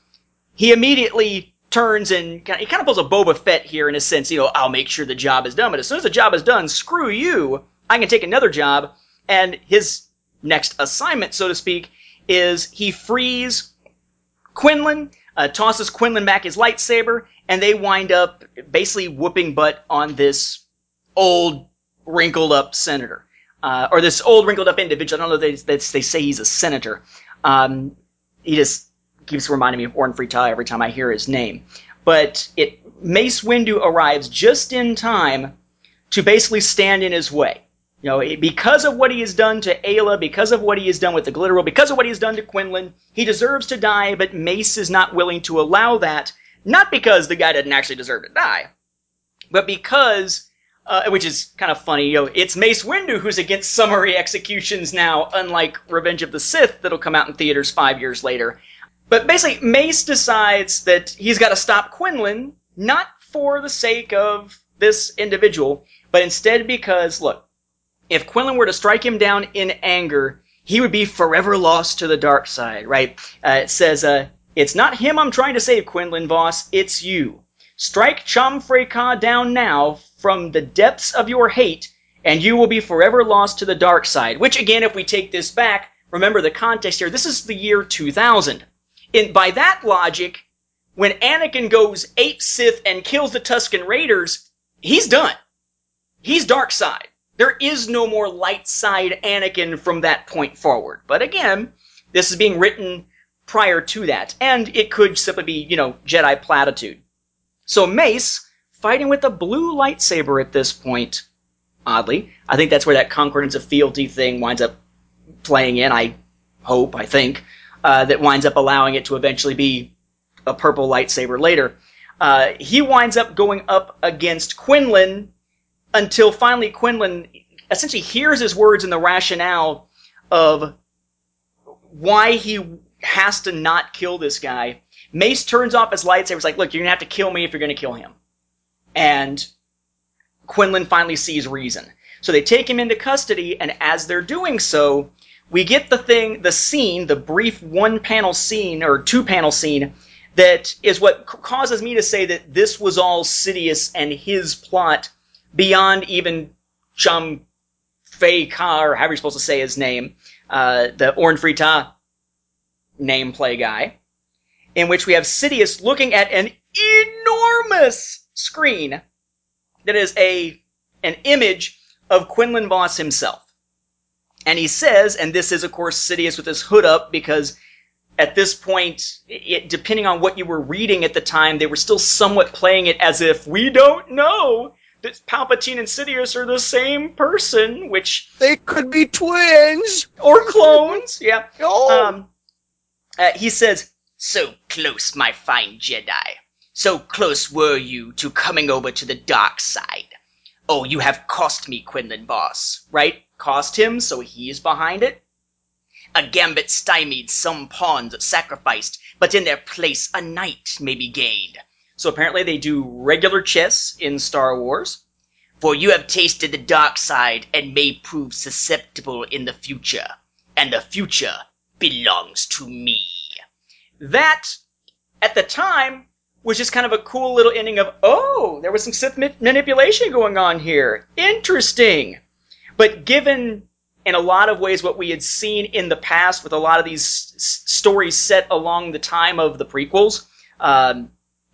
he immediately turns and he kind of pulls a Boba Fett here in a sense. You know, I'll make sure the job is done, but as soon as the job is done, screw you. I can take another job. And his next assignment, so to speak, is he frees Quinlan, uh, tosses Quinlan back his lightsaber, and they wind up basically whooping butt on this old, wrinkled up senator. Uh, or this old, wrinkled up individual. I don't know they, they, say he's a senator. Um, he just keeps reminding me of Orn Free Ta every time I hear his name. But it Mace Windu arrives just in time to basically stand in his way. You know, because of what he has done to Aayla, because of what he has done with the Glitteryll, because of what he has done to Quinlan, he deserves to die, but Mace is not willing to allow that. Not because the guy didn't actually deserve to die, but because, uh, which is kind of funny, you know, it's Mace Windu who's against summary executions now, unlike Revenge of the Sith that'll come out in theaters five years later. But basically, Mace decides that he's got to stop Quinlan, not for the sake of this individual, but instead because, look, if Quinlan were to strike him down in anger, he would be forever lost to the dark side, right? Uh, it says, uh, it's not him I'm trying to save, Quinlan Vos, it's you. Strike Chom Frey Kaa down now from the depths of your hate, and you will be forever lost to the dark side. Which, again, if we take this back, remember the context here, this is the year 2000. In, by that logic, when Anakin goes ape Sith and kills the Tusken Raiders, he's done. He's dark side. There is no more light side Anakin from that point forward. But again, this is being written prior to that, and it could simply be, you know, Jedi platitude. So Mace, fighting with a blue lightsaber at this point, oddly, I think that's where that concordance of fealty thing winds up playing in, I hope, I think, uh, that winds up allowing it to eventually be a purple lightsaber later. Uh, he winds up going up against Quinlan until finally Quinlan essentially hears his words and the rationale of why he has to not kill this guy. Mace turns off his lightsaber. It's like, look, you're gonna have to kill me if you're gonna kill him. And Quinlan finally sees reason. So they take him into custody, and as they're doing so, we get the thing, the scene, the brief one panel scene or two panel scene that is what causes me to say that this was all Sidious and his plot beyond even Chum Fei Ka, or however you're supposed to say his name, uh, the Orn Free Ta name play guy, in which we have Sidious looking at an enormous screen that is a an image of Quinlan Vos himself. And he says, and this is of course Sidious with his hood up because at this point, it, depending on what you were reading at the time, they were still somewhat playing it as if we don't know that Palpatine and Sidious are the same person, which They could be twins. or clones, yeah. Oh. Um, uh, he says, "So close, my fine Jedi. So close were you to coming over to the dark side. Oh, you have cost me, Quinlan Vos, right? Cost him, so he is behind it. A gambit stymied, some pawns sacrificed, but in their place a knight may be gained." So apparently they do regular chess in Star Wars. For you have tasted the dark side and may prove susceptible in the future. And the future belongs to me. That, at the time, was just kind of a cool little ending of, oh, there was some Sith ma- manipulation going on here. Interesting. But given in a lot of ways what we had seen in the past with a lot of these s- stories set along the time of the prequels, um,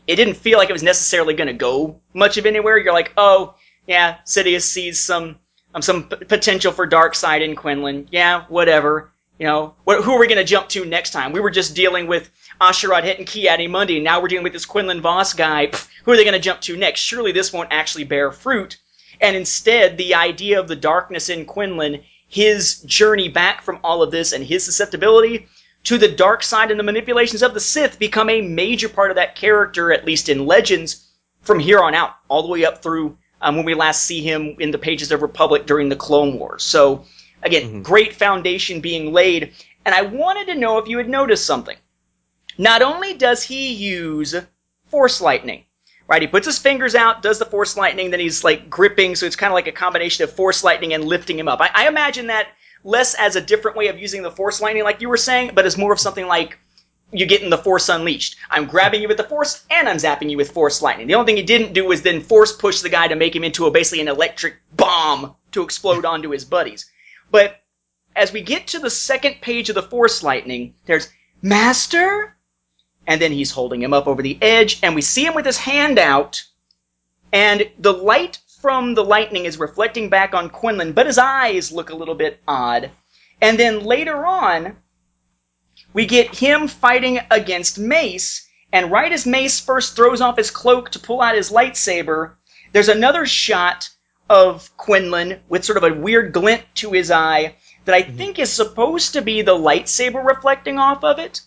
it didn't feel like it was necessarily going to go much of anywhere. You're like, oh, yeah, Sidious sees some um, some p- potential for dark side in Quinlan. Yeah, whatever. You know, what, who are we going to jump to next time? We were just dealing with Asherad hitting Ki-Adi-Mundi. Now we're dealing with this Quinlan Vos guy. Pff, who are they going to jump to next? Surely this won't actually bear fruit. And instead, the idea of the darkness in Quinlan, his journey back from all of this and his susceptibility to the dark side and the manipulations of the Sith become a major part of that character, at least in Legends, from here on out, all the way up through um, when we last see him in the pages of Republic during the Clone Wars. So, again, great foundation being laid. And I wanted to know if you had noticed something. Not only does he use Force Lightning, right? He puts his fingers out, does the Force Lightning, then he's like gripping, so it's kind of like a combination of Force Lightning and lifting him up. I, I imagine that less as a different way of using the Force Lightning, like you were saying, but as more of something like you getting the Force Unleashed. I'm grabbing you with the Force and I'm zapping you with Force Lightning. The only thing he didn't do was then Force push the guy to make him into a basically an electric bomb to explode onto his buddies. But as we get to the second page of the Force Lightning, there's Master, and then he's holding him up over the edge, and we see him with his hand out, and the light from the lightning is reflecting back on Quinlan, but his eyes look a little bit odd. And then later on, we get him fighting against Mace, and right as Mace first throws off his cloak to pull out his lightsaber, there's another shot of Quinlan with sort of a weird glint to his eye that I mm-hmm. think is supposed to be the lightsaber reflecting off of it.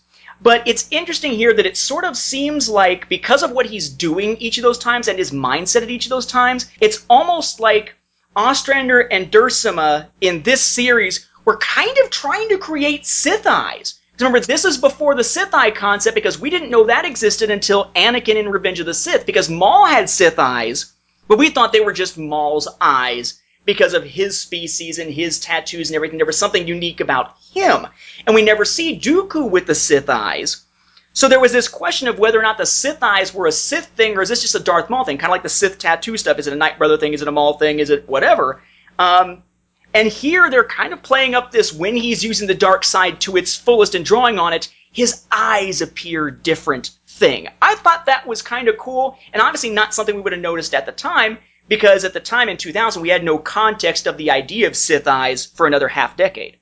But it's interesting here that it sort of seems like because of what he's doing each of those times and his mindset at each of those times, it's almost like Ostrander and Duursema in this series were kind of trying to create Sith eyes. 'Cause Remember, this is before the Sith eye concept because we didn't know that existed until Anakin in Revenge of the Sith because Maul had Sith eyes, but we thought they were just Maul's eyes because of his species and his tattoos and everything. There was something unique about him. And we never see Dooku with the Sith eyes. So there was this question of whether or not the Sith eyes were a Sith thing or is this just a Darth Maul thing? Kind of like the Sith tattoo stuff. Is it a Knight Brother thing? Is it a Maul thing? Is it whatever? Um, and here they're kind of playing up this when he's using the dark side to its fullest and drawing on it, his eyes appear different thing. I thought that was kind of cool, and obviously not something we would have noticed at the time, because at the time in 2000 we had no context of the idea of Sith eyes for another half decade.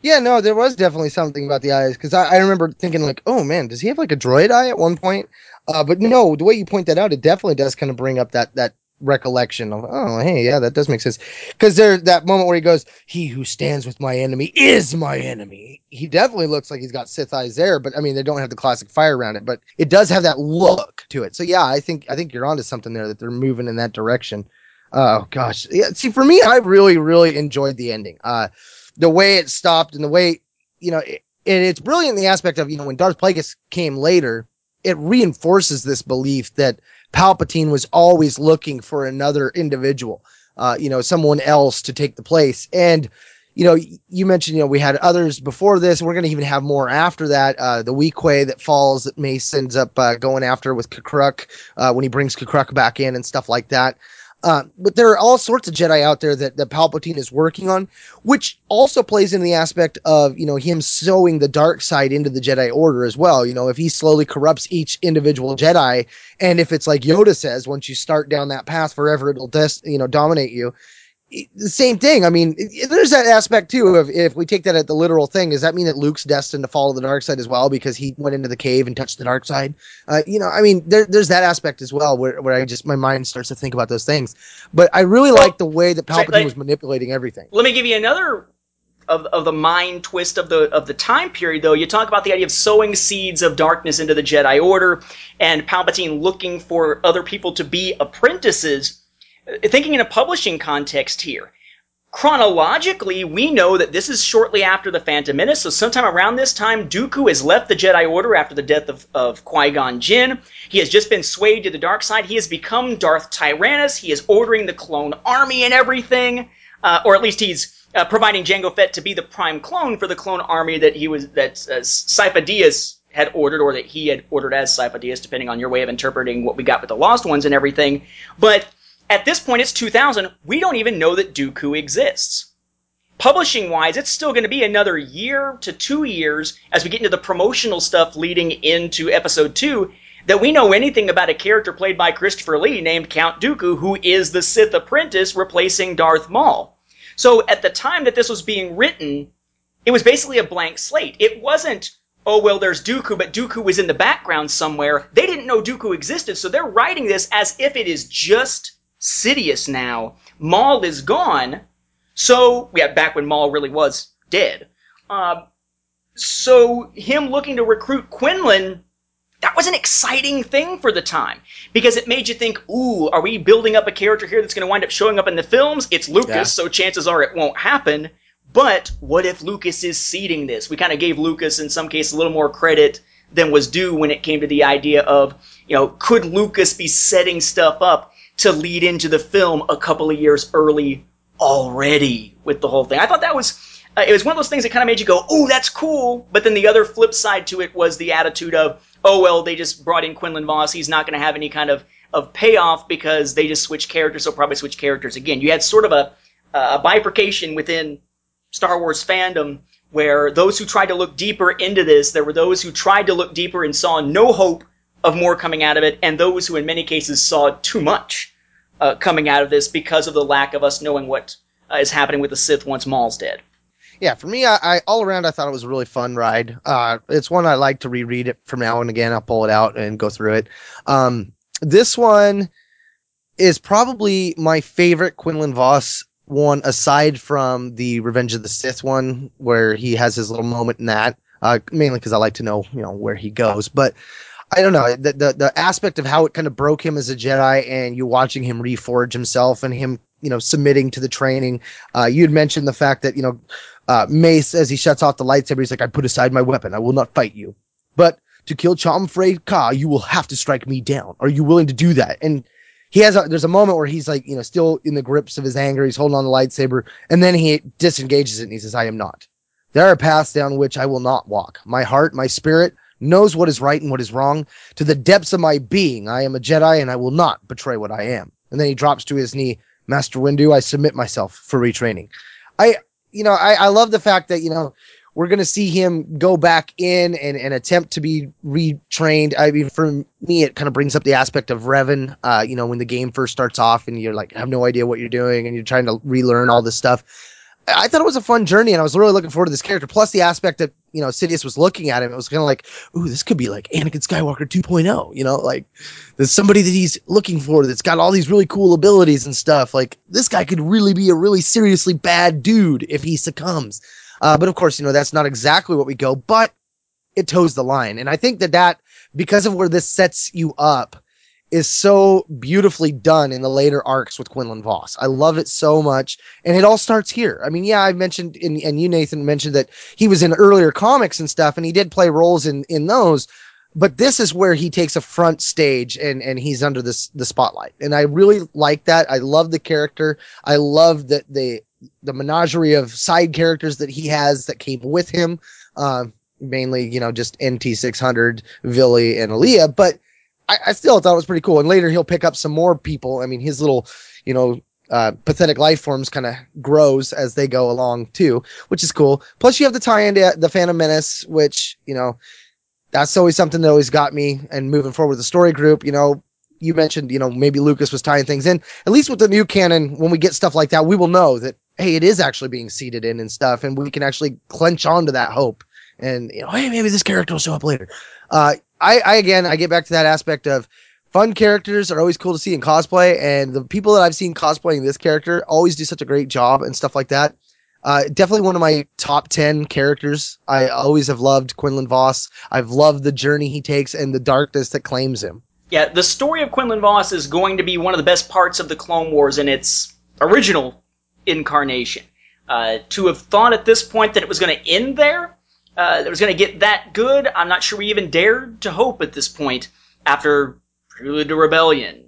Yeah, no, there was definitely something about the eyes because I, I remember thinking like, oh man, does he have like a droid eye at one point? Uh, but no, the way you point that out, it definitely does kind of bring up that that recollection of, oh hey, yeah, that does make sense. Because there's that moment where he goes, "He who stands with my enemy is my enemy." He definitely looks like he's got Sith eyes there, but I mean, they don't have the classic fire around it, but it does have that look to it. So yeah, I think I think you're onto something there that they're moving in that direction. Oh gosh, yeah. See, for me, I really really enjoyed the ending. Uh, the way it stopped and the way you know it, and it's brilliant in the aspect of you know when Darth Plagueis came later, it reinforces this belief that Palpatine was always looking for another individual, uh, you know, someone else to take the place. And you know, you mentioned you know we had others before this, we're going to even have more after that. Uh, the Weequay that falls that Mace ends up uh, going after with Kakruk uh, when he brings Kakruk back in and stuff like that. Uh, but there are all sorts of Jedi out there that, that Palpatine is working on, which also plays in the aspect of, you know, him sowing the dark side into the Jedi Order as well. You know, if he slowly corrupts each individual Jedi, and if it's like Yoda says, once you start down that path forever, it'll des- you know, dominate you. The same thing. I mean, there's that aspect too of if we take that at the literal thing, does that mean that Luke's destined to follow the dark side as well because he went into the cave and touched the dark side? Uh, you know, I mean, there, there's that aspect as well where, where I just my mind starts to think about those things. But I really Well, like the way that Palpatine like- was manipulating everything. Let me give you another of, of the mind twist of the of the time period though. You talk about the idea of sowing seeds of darkness into the Jedi Order and Palpatine looking for other people to be apprentices. Thinking in a publishing context here. Chronologically, we know that this is shortly after the Phantom Menace, so sometime around this time, Dooku has left the Jedi Order after the death of, of Qui-Gon Jinn. He has just been swayed to the dark side. He has become Darth Tyrannus. He is ordering the clone army and everything, uh, or at least he's uh, providing Jango Fett to be the prime clone for the clone army that he was that uh, had ordered or that he had ordered as Sifo-Dyas, depending on your way of interpreting what we got with the Lost Ones and everything. But at this point, it's 2000. We don't even know that Dooku exists. Publishing wise, it's still going to be another year to two years as we get into the promotional stuff leading into episode two that we know anything about a character played by Christopher Lee named Count Dooku, who is the Sith apprentice replacing Darth Maul. So at the time that this was being written, it was basically a blank slate. It wasn't, oh, well, there's Dooku, but Dooku was in the background somewhere. They didn't know Dooku existed, so they're writing this as if it is just Sidious now. Maul is gone. So, yeah, back when Maul really was dead. Uh, so, him looking to recruit Quinlan, that was an exciting thing for the time because it made you think, ooh, are we building up a character here that's going to wind up showing up in the films? It's Lucas, Yeah. so chances are it won't happen. But what if Lucas is seeding this? We kind of gave Lucas, in some cases, a little more credit than was due when it came to the idea of, you know, could Lucas be setting stuff up to lead into the film a couple of years early already with the whole thing? I thought that was. Uh, it was one of those things that kind of made you go, "Oh, that's cool," but then the other flip side to it was the attitude of, "Oh well, they just brought in Quinlan Vos. He's not going to have any kind of of payoff because they just switched characters. So probably switch characters again." You had sort of a a bifurcation within Star Wars fandom where those who tried to look deeper into this, there were those who tried to look deeper and saw no hope of more coming out of it, and those who in many cases saw too much uh, coming out of this because of the lack of us knowing what uh, is happening with the Sith once Maul's dead. yeah, for me, I, I all around I thought it was a really fun ride. Uh, it's one I like to reread it from now and again. I'll pull it out and go through it. Um, this one is probably my favorite Quinlan Vos one, aside from the Revenge of the Sith one, where he has his little moment in that. Uh, mainly because I like to know, you know, where he goes. But I don't know the, the the aspect of how it kind of broke him as a Jedi, and you watching him reforge himself and him, you know, submitting to the training. Uh, you'd mentioned the fact that you know uh, Mace, as he shuts off the lightsaber, he's like, I put aside my weapon. I will not fight you. But to kill Chom Frey Kaa, you will have to strike me down. Are you willing to do that? And he has a, there's a moment where he's like, you know, still in the grips of his anger. He's holding on the lightsaber and then he disengages it and he says, I am not. There are paths down which I will not walk. My heart, my spirit knows what is right and what is wrong. To the depths of my being, I am a Jedi and I will not betray what I am. And then he drops to his knee. Master Windu, I submit myself for retraining. I, you know, I, I love the fact that, you know, we're going to see him go back in and, and attempt to be retrained. I mean, for me, it kind of brings up the aspect of Revan, uh, you know, when the game first starts off and you're like, have no idea what you're doing and you're trying to relearn all this stuff. I thought it was a fun journey and I was really looking forward to this character. Plus the aspect that, you know, Sidious was looking at him. It was kind of like, ooh, this could be like Anakin Skywalker 2.0, you know, like there's somebody that he's looking for that's got all these really cool abilities and stuff. Like this guy could really be a really seriously bad dude if he succumbs. Uh, but of course, you know, that's not exactly what we go, but it toes the line. And I think that that, because of where this sets you up, is so beautifully done in the later arcs with Quinlan Vos. I love it so much. And it all starts here. I mean, yeah, I mentioned, and, and you, Nathan, mentioned that he was in earlier comics and stuff, and he did play roles in, in those. But this is where he takes a front stage and, and he's under this the spotlight. And I really like that. I love the character. I love that the the menagerie of side characters that he has that came with him. Uh, mainly, you know, just NT600, Villie, and Aayla. But I, I still thought it was pretty cool. And later he'll pick up some more people. I mean, his little, you know, uh, pathetic life forms kind of grows as they go along too, which is cool. Plus, you have the tie into the Phantom Menace, which you know, that's always something that always got me. And moving forward with the story group, you know, you mentioned, you know, maybe Lucas was tying things in. At least with the new canon, when we get stuff like that, we will know that hey, it is actually being seeded in and stuff, and we can actually clench onto that hope. And you know, hey, maybe this character will show up later. Uh, I, I again, I get back to that aspect of fun characters are always cool to see in cosplay, and the people that I've seen cosplaying this character always do such a great job and stuff like that. Uh, definitely one of my top 10 characters. I always have loved Quinlan Vos. I've loved the journey he takes and the darkness that claims him. Yeah, the story of Quinlan Vos is going to be one of the best parts of the Clone Wars in its original incarnation. Uh, to have thought at this point that it was going to end there, uh, that was going to get that good, I'm not sure we even dared to hope at this point after Prelude to Rebellion,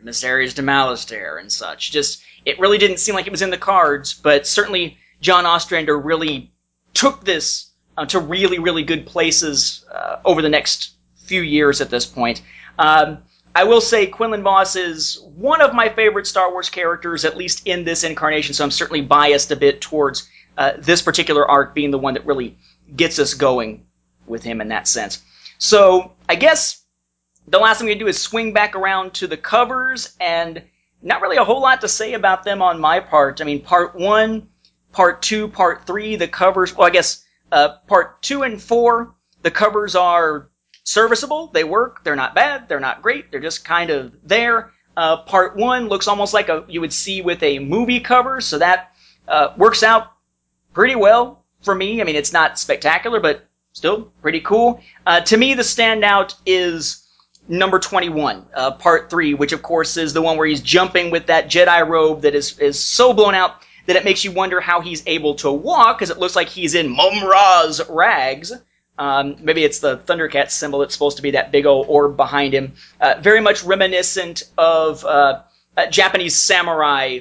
Emissaries to Malastare, and such. Just, it really didn't seem like it was in the cards, but certainly John Ostrander really took this uh, to really, really good places uh, over the next few years at this point. Um, I will say Quinlan Vos is one of my favorite Star Wars characters, at least in this incarnation, so I'm certainly biased a bit towards uh, this particular arc being the one that really gets us going with him in that sense. So I guess the last thing we do is swing back around to the covers, and not really a whole lot to say about them on my part. I mean, part one, part two, part three, the covers, well, I guess uh, part two and four, the covers are serviceable. They work. They're not bad. They're not great. They're just kind of there. Uh, part one looks almost like a you would see with a movie cover, so that uh, works out pretty well for me. I mean, it's not spectacular, but still pretty cool. Uh, to me, the standout is number 21, uh, part three, which of course is the one where he's jumping with that Jedi robe that is, is so blown out that it makes you wonder how he's able to walk, because it looks like he's in Mumm-Ra's rags. Um, maybe it's the Thundercat symbol that's supposed to be that big old orb behind him. Uh, very much reminiscent of uh, Japanese samurai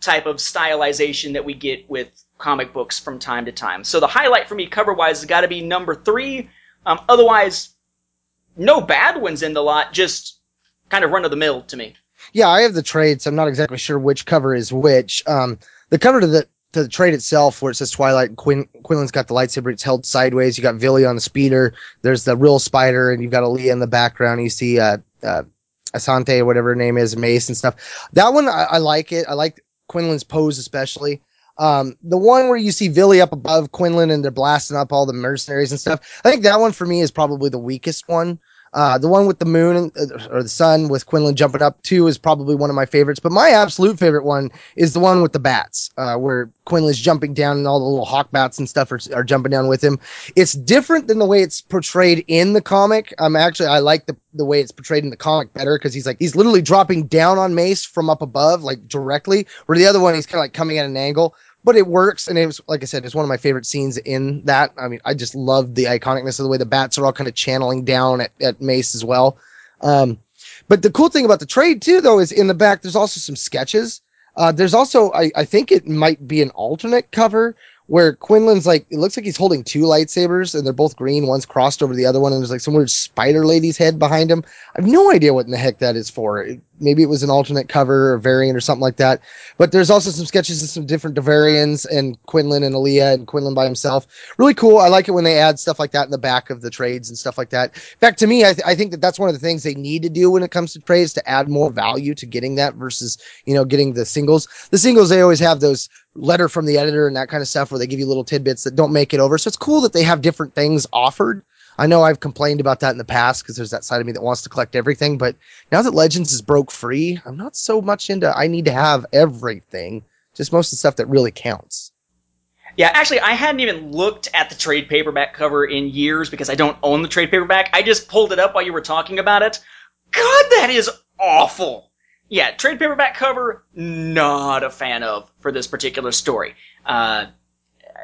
type of stylization that we get with comic books from time to time. So the highlight for me cover wise has got to be number three. Um, otherwise, no bad ones in the lot, just kind of run of the mill to me. Yeah, I have the trade, so I'm not exactly sure which cover is which. Um, the cover to the to the trade itself, where it says Twilight, Quin- Quinlan's got the lightsaber. It's held sideways. You got Villie on the speeder. There's the real spider, and you've got Aayla in the background. You see uh, uh, Asante, whatever her name is, Mace and stuff. That one, I, I like it. I like Quinlan's pose especially. Um, the one where you see Villie up above Quinlan and they're blasting up all the mercenaries and stuff. I think that one for me is probably the weakest one. Uh, the one with the moon uh, or the sun with Quinlan jumping up too is probably one of my favorites. But my absolute favorite one is the one with the bats, uh, where Quinlan's jumping down and all the little hawk bats and stuff are, are jumping down with him. It's different than the way it's portrayed in the comic. Um, actually, I like the, the way it's portrayed in the comic better because he's like, he's literally dropping down on Mace from up above, like directly, where the other one, he's kind of like coming at an angle but it works. And it was, like I said, it's one of my favorite scenes in that. I mean, I just love the iconicness of the way the bats are all kind of channeling down at, at Mace as well. Um, but the cool thing about the trade too, though, is in the back, there's also some sketches. Uh, there's also, I, I think it might be an alternate cover where Quinlan's like, it looks like he's holding two lightsabers and they're both green. One's crossed over the other one, and there's like some weird spider lady's head behind him. I have no idea what in the heck that is for. Maybe it was an alternate cover or variant or something like that. But there's also some sketches of some different Devaronians and Quinlan and Aayla and Quinlan by himself. Really cool. I like it when they add stuff like that in the back of the trades and stuff like that. In fact, to me, I, th- I think that that's one of the things they need to do when it comes to trades to add more value to getting that versus, you know, getting the singles. The singles, they always have those letter from the editor and that kind of stuff where they give you little tidbits that don't make it over. So it's cool that they have different things offered. I know I've complained about that in the past because there's that side of me that wants to collect everything, but now that Legends is broke free, I'm not so much into I need to have everything, just most of the stuff that really counts. Yeah, actually, I hadn't even looked at the trade paperback cover in years because I don't own the trade paperback. I just pulled it up while you were talking about it. God, that is awful yeah, trade paperback cover, not a fan of for this particular story. Uh,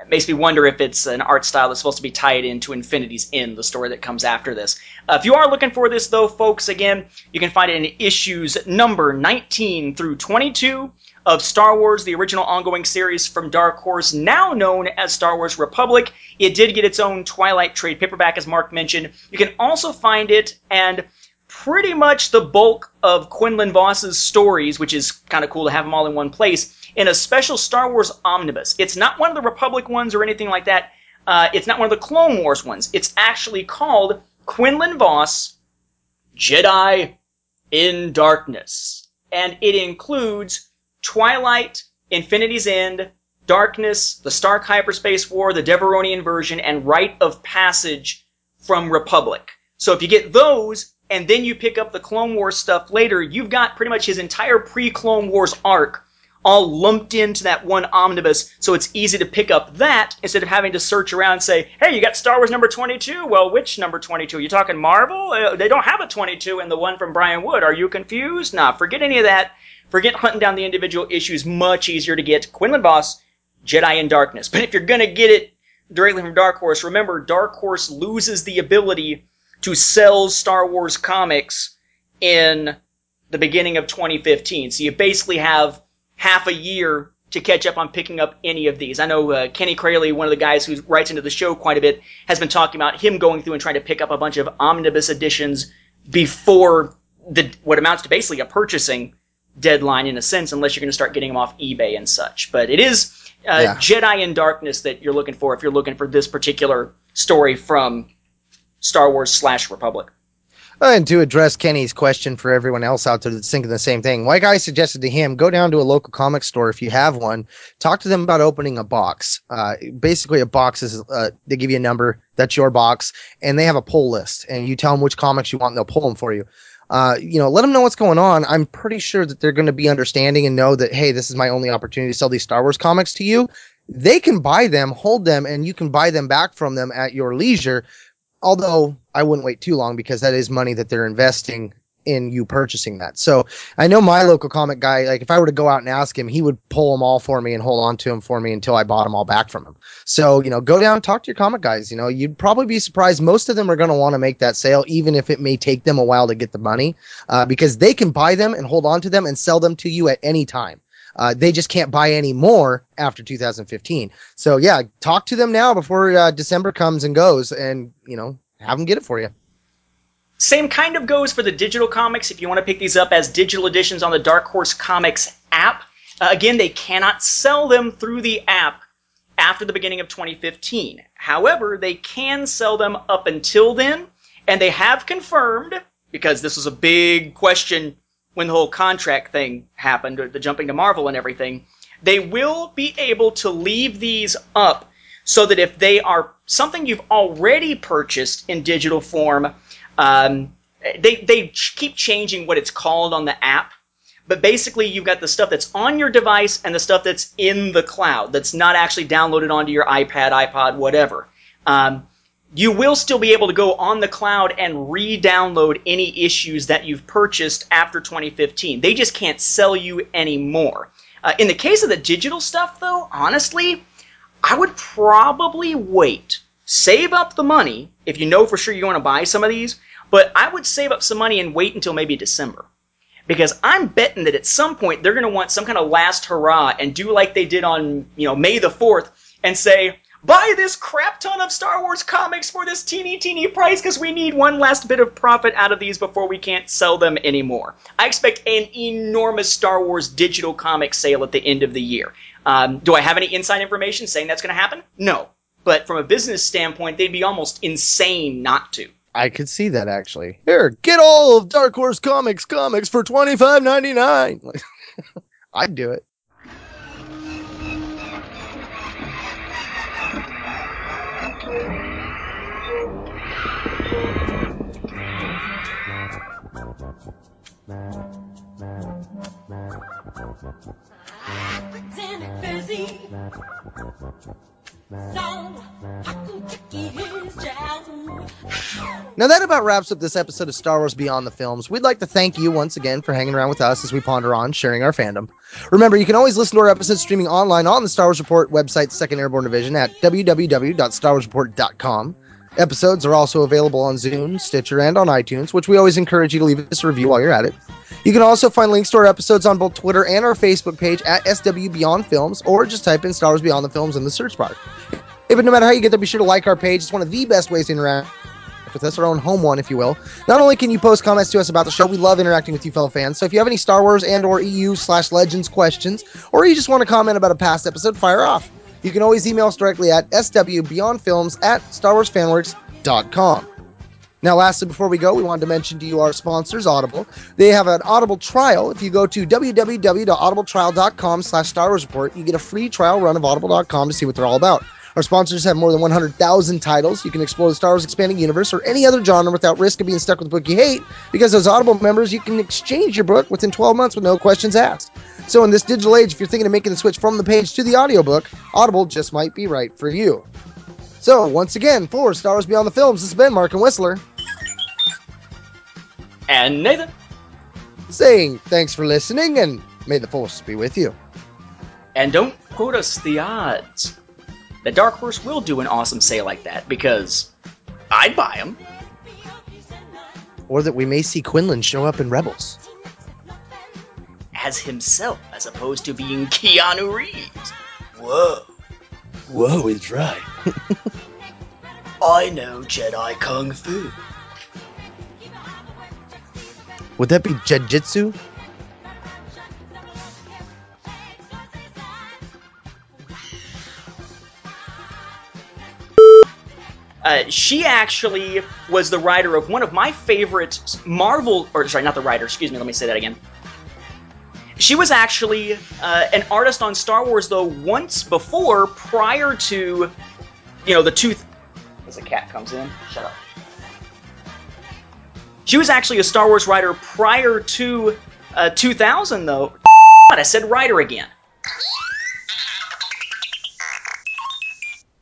it makes me wonder if it's an art style that's supposed to be tied into Infinity's End, the story that comes after this. Uh, if you are looking for this, though, folks, again, you can find it in issues number 19 through 22 of Star Wars, the original ongoing series from Dark Horse, now known as Star Wars Republic. It did get its own Twilight trade paperback, as Mark mentioned. You can also find it and pretty much the bulk of Quinlan Vos's stories, which is kind of cool to have them all in one place, in a special Star Wars omnibus. It's not one of the Republic ones or anything like that. Uh, it's not one of the Clone Wars ones. It's actually called Quinlan Vos Jedi in Darkness. And it includes Twilight, Infinity's End, Darkness, the Stark Hyperspace War, the Devaronian version, and Rite of Passage from Republic. So if you get those, and then you pick up the Clone Wars stuff later, you've got pretty much his entire pre-Clone Wars arc all lumped into that one omnibus, so it's easy to pick up that instead of having to search around and say, hey, you got Star Wars number 22? Well, which number 22? You talking Marvel? Uh, they don't have a 22 in the one from Brian Wood. Are you confused? Nah, forget any of that. Forget hunting down the individual issues. Much easier to get. Quinlan Vos, Jedi in Darkness. But if you're gonna get it directly from Dark Horse, remember, Dark Horse loses the ability to sell Star Wars comics in the beginning of 2015. So you basically have half a year to catch up on picking up any of these. I know uh, Kenny Crayley, one of the guys who writes into the show quite a bit, has been talking about him going through and trying to pick up a bunch of omnibus editions before the what amounts to basically a purchasing deadline in a sense, unless you're going to start getting them off eBay and such. But it is uh, Yeah. Jedi in Darkness that you're looking for if you're looking for this particular story from Star Wars slash Republic. And to address Kenny's question for everyone else out there that's thinking the same thing, like I suggested to him, go down to a local comic store if you have one. Talk to them about opening a box. Uh, basically, a box is uh, they give you a number that's your box, and they have a pull list, and you tell them which comics you want, and they'll pull them for you. Uh, you know, let them know what's going on. I'm pretty sure that they're going to be understanding and know that hey, this is my only opportunity to sell these Star Wars comics to you. They can buy them, hold them, and you can buy them back from them at your leisure although I wouldn't wait too long because that is money that they're investing in you purchasing that. So I know my local comic guy, like if I were to go out and ask him, he would pull them all for me and hold on to them for me until I bought them all back from him. So, you know, go down and talk to your comic guys. You know, you'd probably be surprised. Most of them are going to want to make that sale, even if it may take them a while to get the money, uh, because they can buy them and hold on to them and sell them to you at any time. Uh, they just can't buy any more after 2015. So yeah, talk to them now before uh, December comes and goes, and you know have them get it for you. Same kind of goes for the digital comics. If you want to pick these up as digital editions on the Dark Horse Comics app, uh, again, they cannot sell them through the app after the beginning of 2015. However, they can sell them up until then, and they have confirmed, because this was a big question when the whole contract thing happened, the jumping to Marvel and everything, they will be able to leave these up so that if they are something you've already purchased in digital form, um, they they keep changing what it's called on the app. But basically, you've got the stuff that's on your device and the stuff that's in the cloud that's not actually downloaded onto your iPad, iPod, whatever. Um, you will still be able to go on the cloud and re-download any issues that you've purchased after 2015. They just can't sell you anymore. Uh, in the case of the digital stuff, though, honestly, I would probably wait. Save up the money if you know for sure you want to buy some of these, but I would save up some money and wait until maybe December. Because I'm betting that at some point they're going to want some kind of last hurrah and do like they did on, you know, May the 4th and say, buy this crap ton of Star Wars comics for this teeny teeny price because we need one last bit of profit out of these before we can't sell them anymore. I expect an enormous Star Wars digital comic sale at the end of the year. Um, do I have any inside information saying that's going to happen? No. But from a business standpoint, they'd be almost insane not to. I could see that actually. Here, get all of Dark Horse Comics comics for twenty five ninety nine. I'd do it. Now that about wraps up this episode of Star Wars Beyond the Films. We'd like to thank you once again for hanging around with us as we ponder on sharing our fandom. Remember, you can always listen to our episodes streaming online on the Star Wars Report website, Second Airborne Division, at www.starwarsreport.com. Episodes are also available on Zune, Stitcher, and on iTunes, which we always encourage you to leave us a review while you're at it. You can also find links to our episodes on both Twitter and our Facebook page at SW Beyond Films, or just type in Star Wars Beyond the Films in the search bar. Hey, but no matter how you get there, be sure to like our page. It's one of the best ways to interact with us, our own home one, if you will. Not only can you post comments to us about the show, we love interacting with you fellow fans. So if you have any Star Wars and or EU slash Legends questions, or you just want to comment about a past episode, fire off. You can always email us directly at swbeyondfilms at starwarsfanworks.com. Now, lastly, before we go, we wanted to mention to you our sponsors, Audible. They have an Audible trial. If you go to www.audibletrial.com slash Star Wars Report, you get a free trial run of audible.com to see what they're all about. Our sponsors have more than 100,000 titles. You can explore the Star Wars expanding universe or any other genre without risk of being stuck with a book you hate. Because as Audible members, you can exchange your book within 12 months with no questions asked. So in this digital age, if you're thinking of making the switch from the page to the audiobook, Audible just might be right for you. So once again, for Star Wars Beyond the Films, this has been Mark and Whistler And Nathan, saying thanks for listening and may the force be with you. and don't quote us the odds that Dark Horse will do an awesome sale like that because I'd buy them. Or that we may see Quinlan show up in Rebels. as himself as opposed to being Keanu Reeves. Whoa. Whoa is right. I know Jedi Kung Fu. Would that be Jujitsu? Uh, she actually was the writer of one of my favorite Marvel, or sorry, not the writer, excuse me, let me say that again. She was actually uh, an artist on Star Wars, though, once before, prior to, you know, the two. As a cat comes in, shut up. She was actually a Star Wars writer prior to uh, 2000, though. I said writer again.